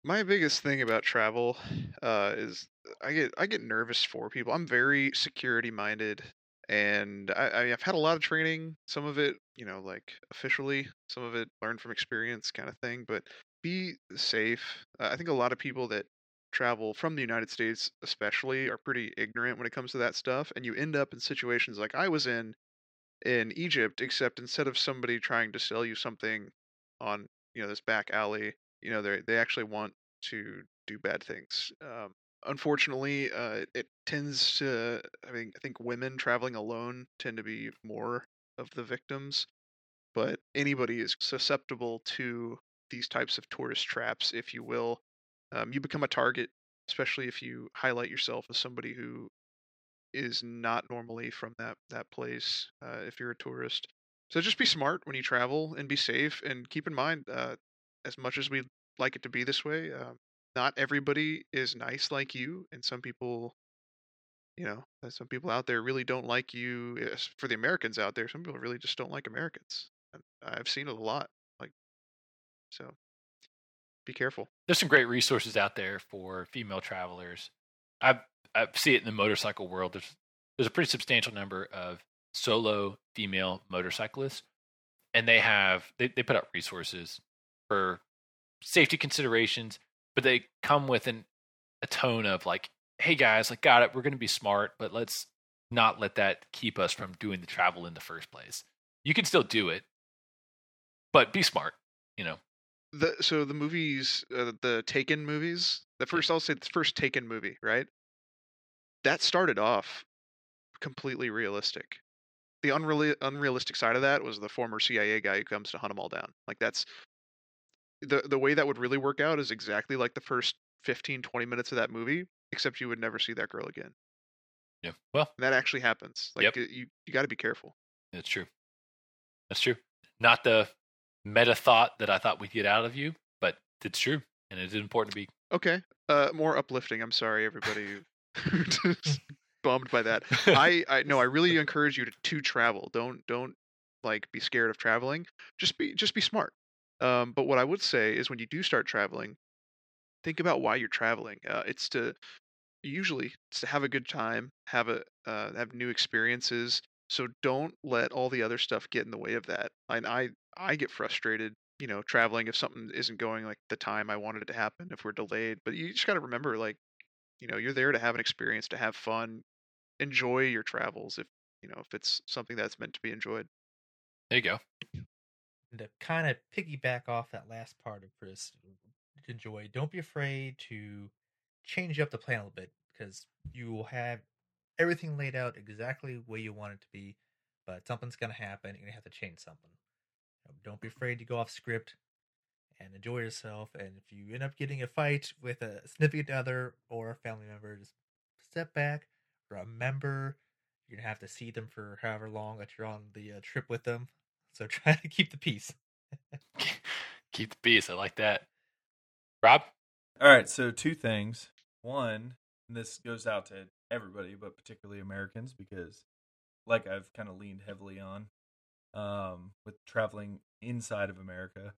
My biggest thing about travel uh, is I get I get nervous for people. I'm very security minded, and I, I I've had a lot of training. Some of it, you know, like officially. Some of it learned from experience, kind of thing. But be safe. Uh, I think a lot of people that travel from the United States, especially, are pretty ignorant when it comes to that stuff, and you end up in situations like I was in in Egypt. Except instead of somebody trying to sell you something on you know this back alley you know they they actually want to do bad things um, unfortunately uh, it, tends to i mean i think women traveling alone tend to be more of the victims but anybody is susceptible to these types of tourist traps if you will um, you become a target especially if you highlight yourself as somebody who is not normally from that that place uh, if you're a tourist so just be smart when you travel and be safe and keep in mind uh, as much as we'd like it to be this way, uh, not everybody is nice like you, and some people, you know, uh, some people out there really don't like you. For the Americans out there, some people really just don't like Americans. I've seen it a lot. Like, so be careful. There's some great resources out there for female travelers. I I see it in the motorcycle world. There's there's a pretty substantial number of solo female motorcyclists, and they have they, they put out resources for safety considerations, but they come with an a tone of like, hey guys, like got it, we're gonna be smart, but let's not let that keep us from doing the travel in the first place. You can still do it, but be smart, you know. The so the movies, uh, the Taken movies, the first I'll say the first Taken movie, right? That started off completely realistic. The unreal unrealistic side of that was the former CIA guy who comes to hunt them all down. Like that's the the way that would really work out is exactly like the first 15 20 minutes of that movie, except you would never see that girl again. Yeah. Well, And that actually happens. Like Yep. you you got to be careful. That's true. That's true. Not the meta thought that I thought we'd get out of you, but it's true, and it's important to be. Okay. Uh more uplifting. I'm sorry everybody bummed by that. I I no, I really encourage you to, to travel. Don't don't like be scared of traveling. Just be just be smart. Um, but what I would say is when you do start traveling, think about why you're traveling. Uh, it's to usually it's to have a good time, have a uh, have new experiences. So don't let all the other stuff get in the way of that. And I I get frustrated, you know, traveling if something isn't going like the time I wanted it to happen, if we're delayed. But you just got to remember, like, you know, you're there to have an experience, to have fun, enjoy your travels. If you know if it's something that's meant to be enjoyed. There you go. And to kind of piggyback off that last part of Chris, enjoy. Don't be afraid to change up the plan a little bit because you will have everything laid out exactly where you want it to be, but something's going to happen You're gonna have to change something. So don't be afraid to go off script and enjoy yourself. And if you end up getting a fight with a significant other or a family member, just step back. Remember, you're gonna have to see them for however long that you're on the uh, trip with them. So try to keep the peace. Keep the peace. I like that. Rob, All right, so two things. One, and this goes out to everybody, but particularly Americans, because like I've kind of leaned heavily on um, with traveling inside of America.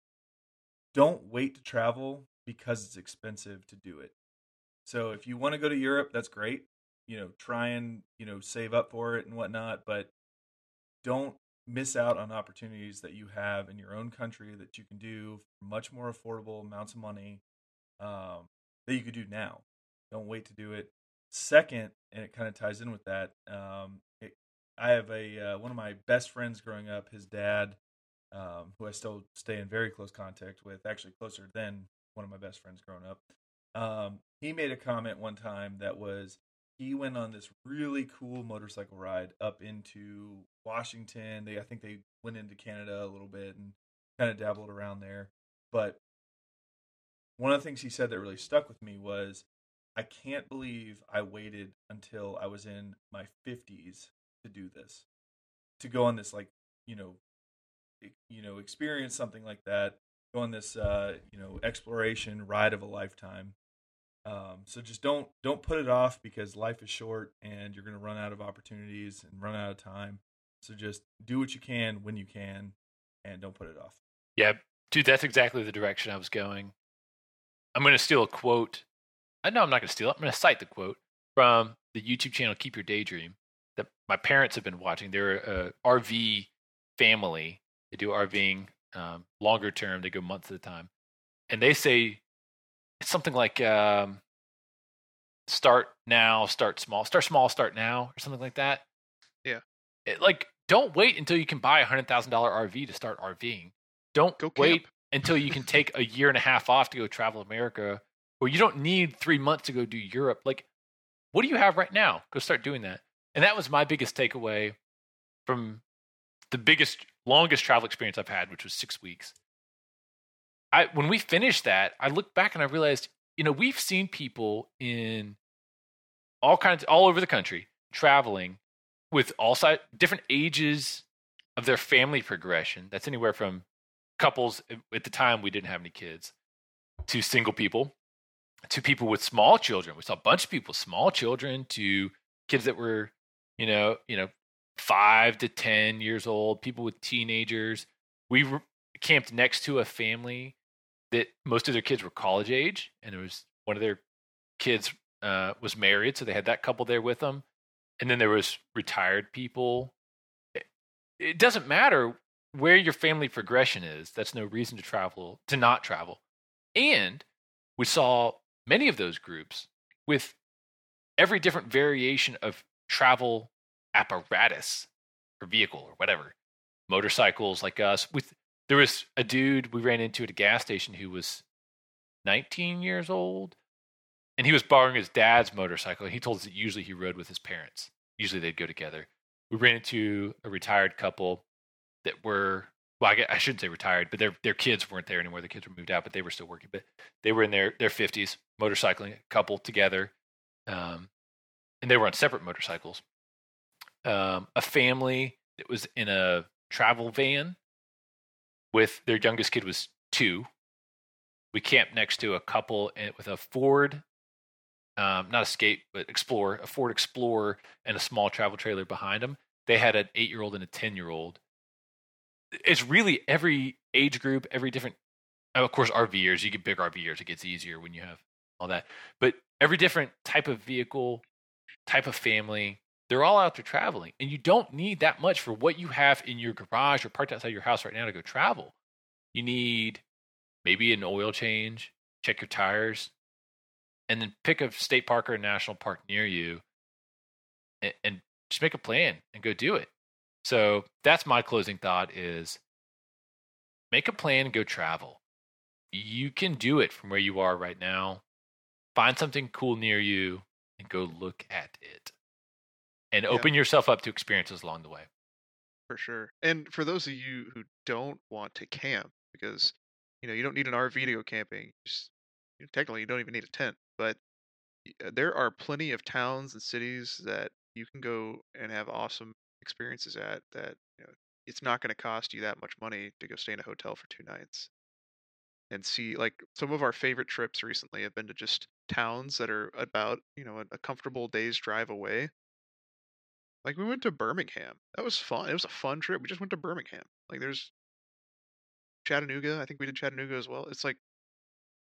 Don't wait to travel because it's expensive to do it. So if you want to go to Europe, that's great. You know, try and you know save up for it and whatnot, but don't miss out on opportunities that you have in your own country that you can do for much more affordable amounts of money um, that you could do now. Don't wait to do it. Second, and it kind of ties in with that. Um, it, I have a uh, one of my best friends growing up. His dad, um, who I still stay in very close contact with, actually closer than one of my best friends growing up. Um, he made a comment one time that was he went on this really cool motorcycle ride up into Washington. They I think they went into Canada a little bit and kind of dabbled around there. But one of the things he said that really stuck with me was I can't believe I waited until I was in my 50s to do this. To go on this like, you know, you know, experience something like that, go on this uh, you know, exploration ride of a lifetime um, so just don't don't put it off because life is short and you're going to run out of opportunities and run out of time. So just do what you can when you can, and don't put it off. Yeah, dude, that's exactly the direction I was going. I'm going to steal a quote. I know I'm not going to steal it. I'm going to cite the quote from the YouTube channel Keep Your Daydream that my parents have been watching. They're a RV family. They do RVing um, longer term. They go months at a time, and they say it's something like um, start now, start small, start small, start now, or something like that. Yeah. It, like, don't wait until you can buy a hundred thousand dollar RV to start RVing. Don't Go wait until you can take a year and a half off to go travel America, or you don't need three months to go do Europe. Like, what do you have right now? Go start doing that. And that was my biggest takeaway from the biggest, longest travel experience I've had, which was six weeks. I when we finished that, I looked back and I realized, you know, we've seen people in all kinds all over the country traveling with all side different ages of their family progression. That's anywhere from couples eh, at the time we didn't have any kids to single people to people with small children. We saw a bunch of people, small children to kids that were, you know, you know, five to ten years old, people with teenagers. We camped next to a family that most of their kids were college age, and it was one of their kids uh, was married, so they had that couple there with them, and then there was retired people. It, it doesn't matter where your family progression is. That's no reason to travel to not travel, and we saw many of those groups with every different variation of travel apparatus or vehicle or whatever. Motorcycles like us with there was a dude we ran into at a gas station who was 19 years old and he was borrowing his dad's motorcycle he told us that usually he rode with his parents. Usually they'd go together. We ran into a retired couple that were well I, I shouldn't say retired but their their kids weren't there anymore. The kids were moved out but they were still working but they were in their their 50s motorcycling couple together um, and they were on separate motorcycles um, a family that was in a travel van with their youngest kid was two. We camped next to a couple with a Ford, um, not Escape, but Explorer, a Ford Explorer, and a small travel trailer behind them. They had an eight year old and a 10 year old. It's really every age group, every different, of course, RVers, you get big RVers, it gets easier when you have all that. But every different type of vehicle, type of family, they're all out there traveling, and you don't need that much for what you have in your garage or parked outside your house right now to go travel. You need maybe an oil change, check your tires, and then pick a state park or a national park near you, and, and just make a plan and go do it. So that's my closing thought: is make a plan go travel. You can do it from where you are right now. Find something cool near you and go look at it and Yeah. open yourself up to experiences along the way. for sure. And for those of you who don't want to camp, because you know you don't need an RV to go camping. Just, you know, technically, you don't even need a tent. But uh, there are plenty of towns and cities that you can go and have awesome experiences at. That you know, it's not going to cost you that much money to go stay in a hotel for two nights. And see, like some of our favorite trips recently have been to just towns that are about you know a, comfortable day's drive away. Like we went to Birmingham. That was fun. It was a fun trip. We just went to Birmingham. Like there's Chattanooga. I think we did Chattanooga as well. It's like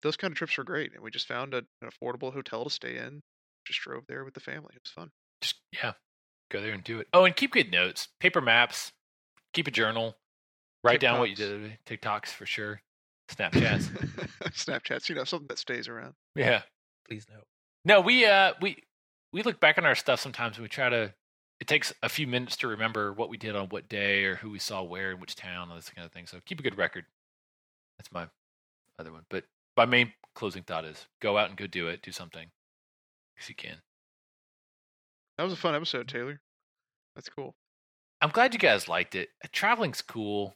those kind of trips were great, and we just found a, an affordable hotel to stay in. Just drove there with the family. It was fun. Just yeah, go there and do it. Oh, and keep good notes, paper maps, keep a journal, write down what you TikToks. did. Uh, TikToks for sure, Snapchats. Snapchats, you know, something that stays around. yeah. Please no. No, we uh we we look back on our stuff sometimes and we try to it takes a few minutes to remember what we did on what day or who we saw where in which town, all this kind of thing. So keep a good record. That's my other one. But my main closing thought is go out and go do it, do something. If you can. That was a fun episode, Taylor. That's cool. I'm glad you guys liked it. Traveling's cool.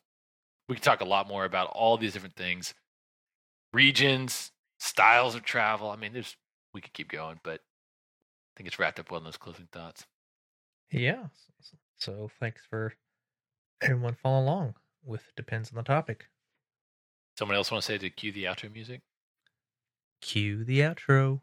We can talk a lot more about all these different things. Regions, styles of travel. I mean, there's we could keep going, but I think it's wrapped up well in those closing thoughts. Yeah. So, so thanks for everyone following along with Depends on the Topic. Someone else want to say to cue the outro music? Cue the outro.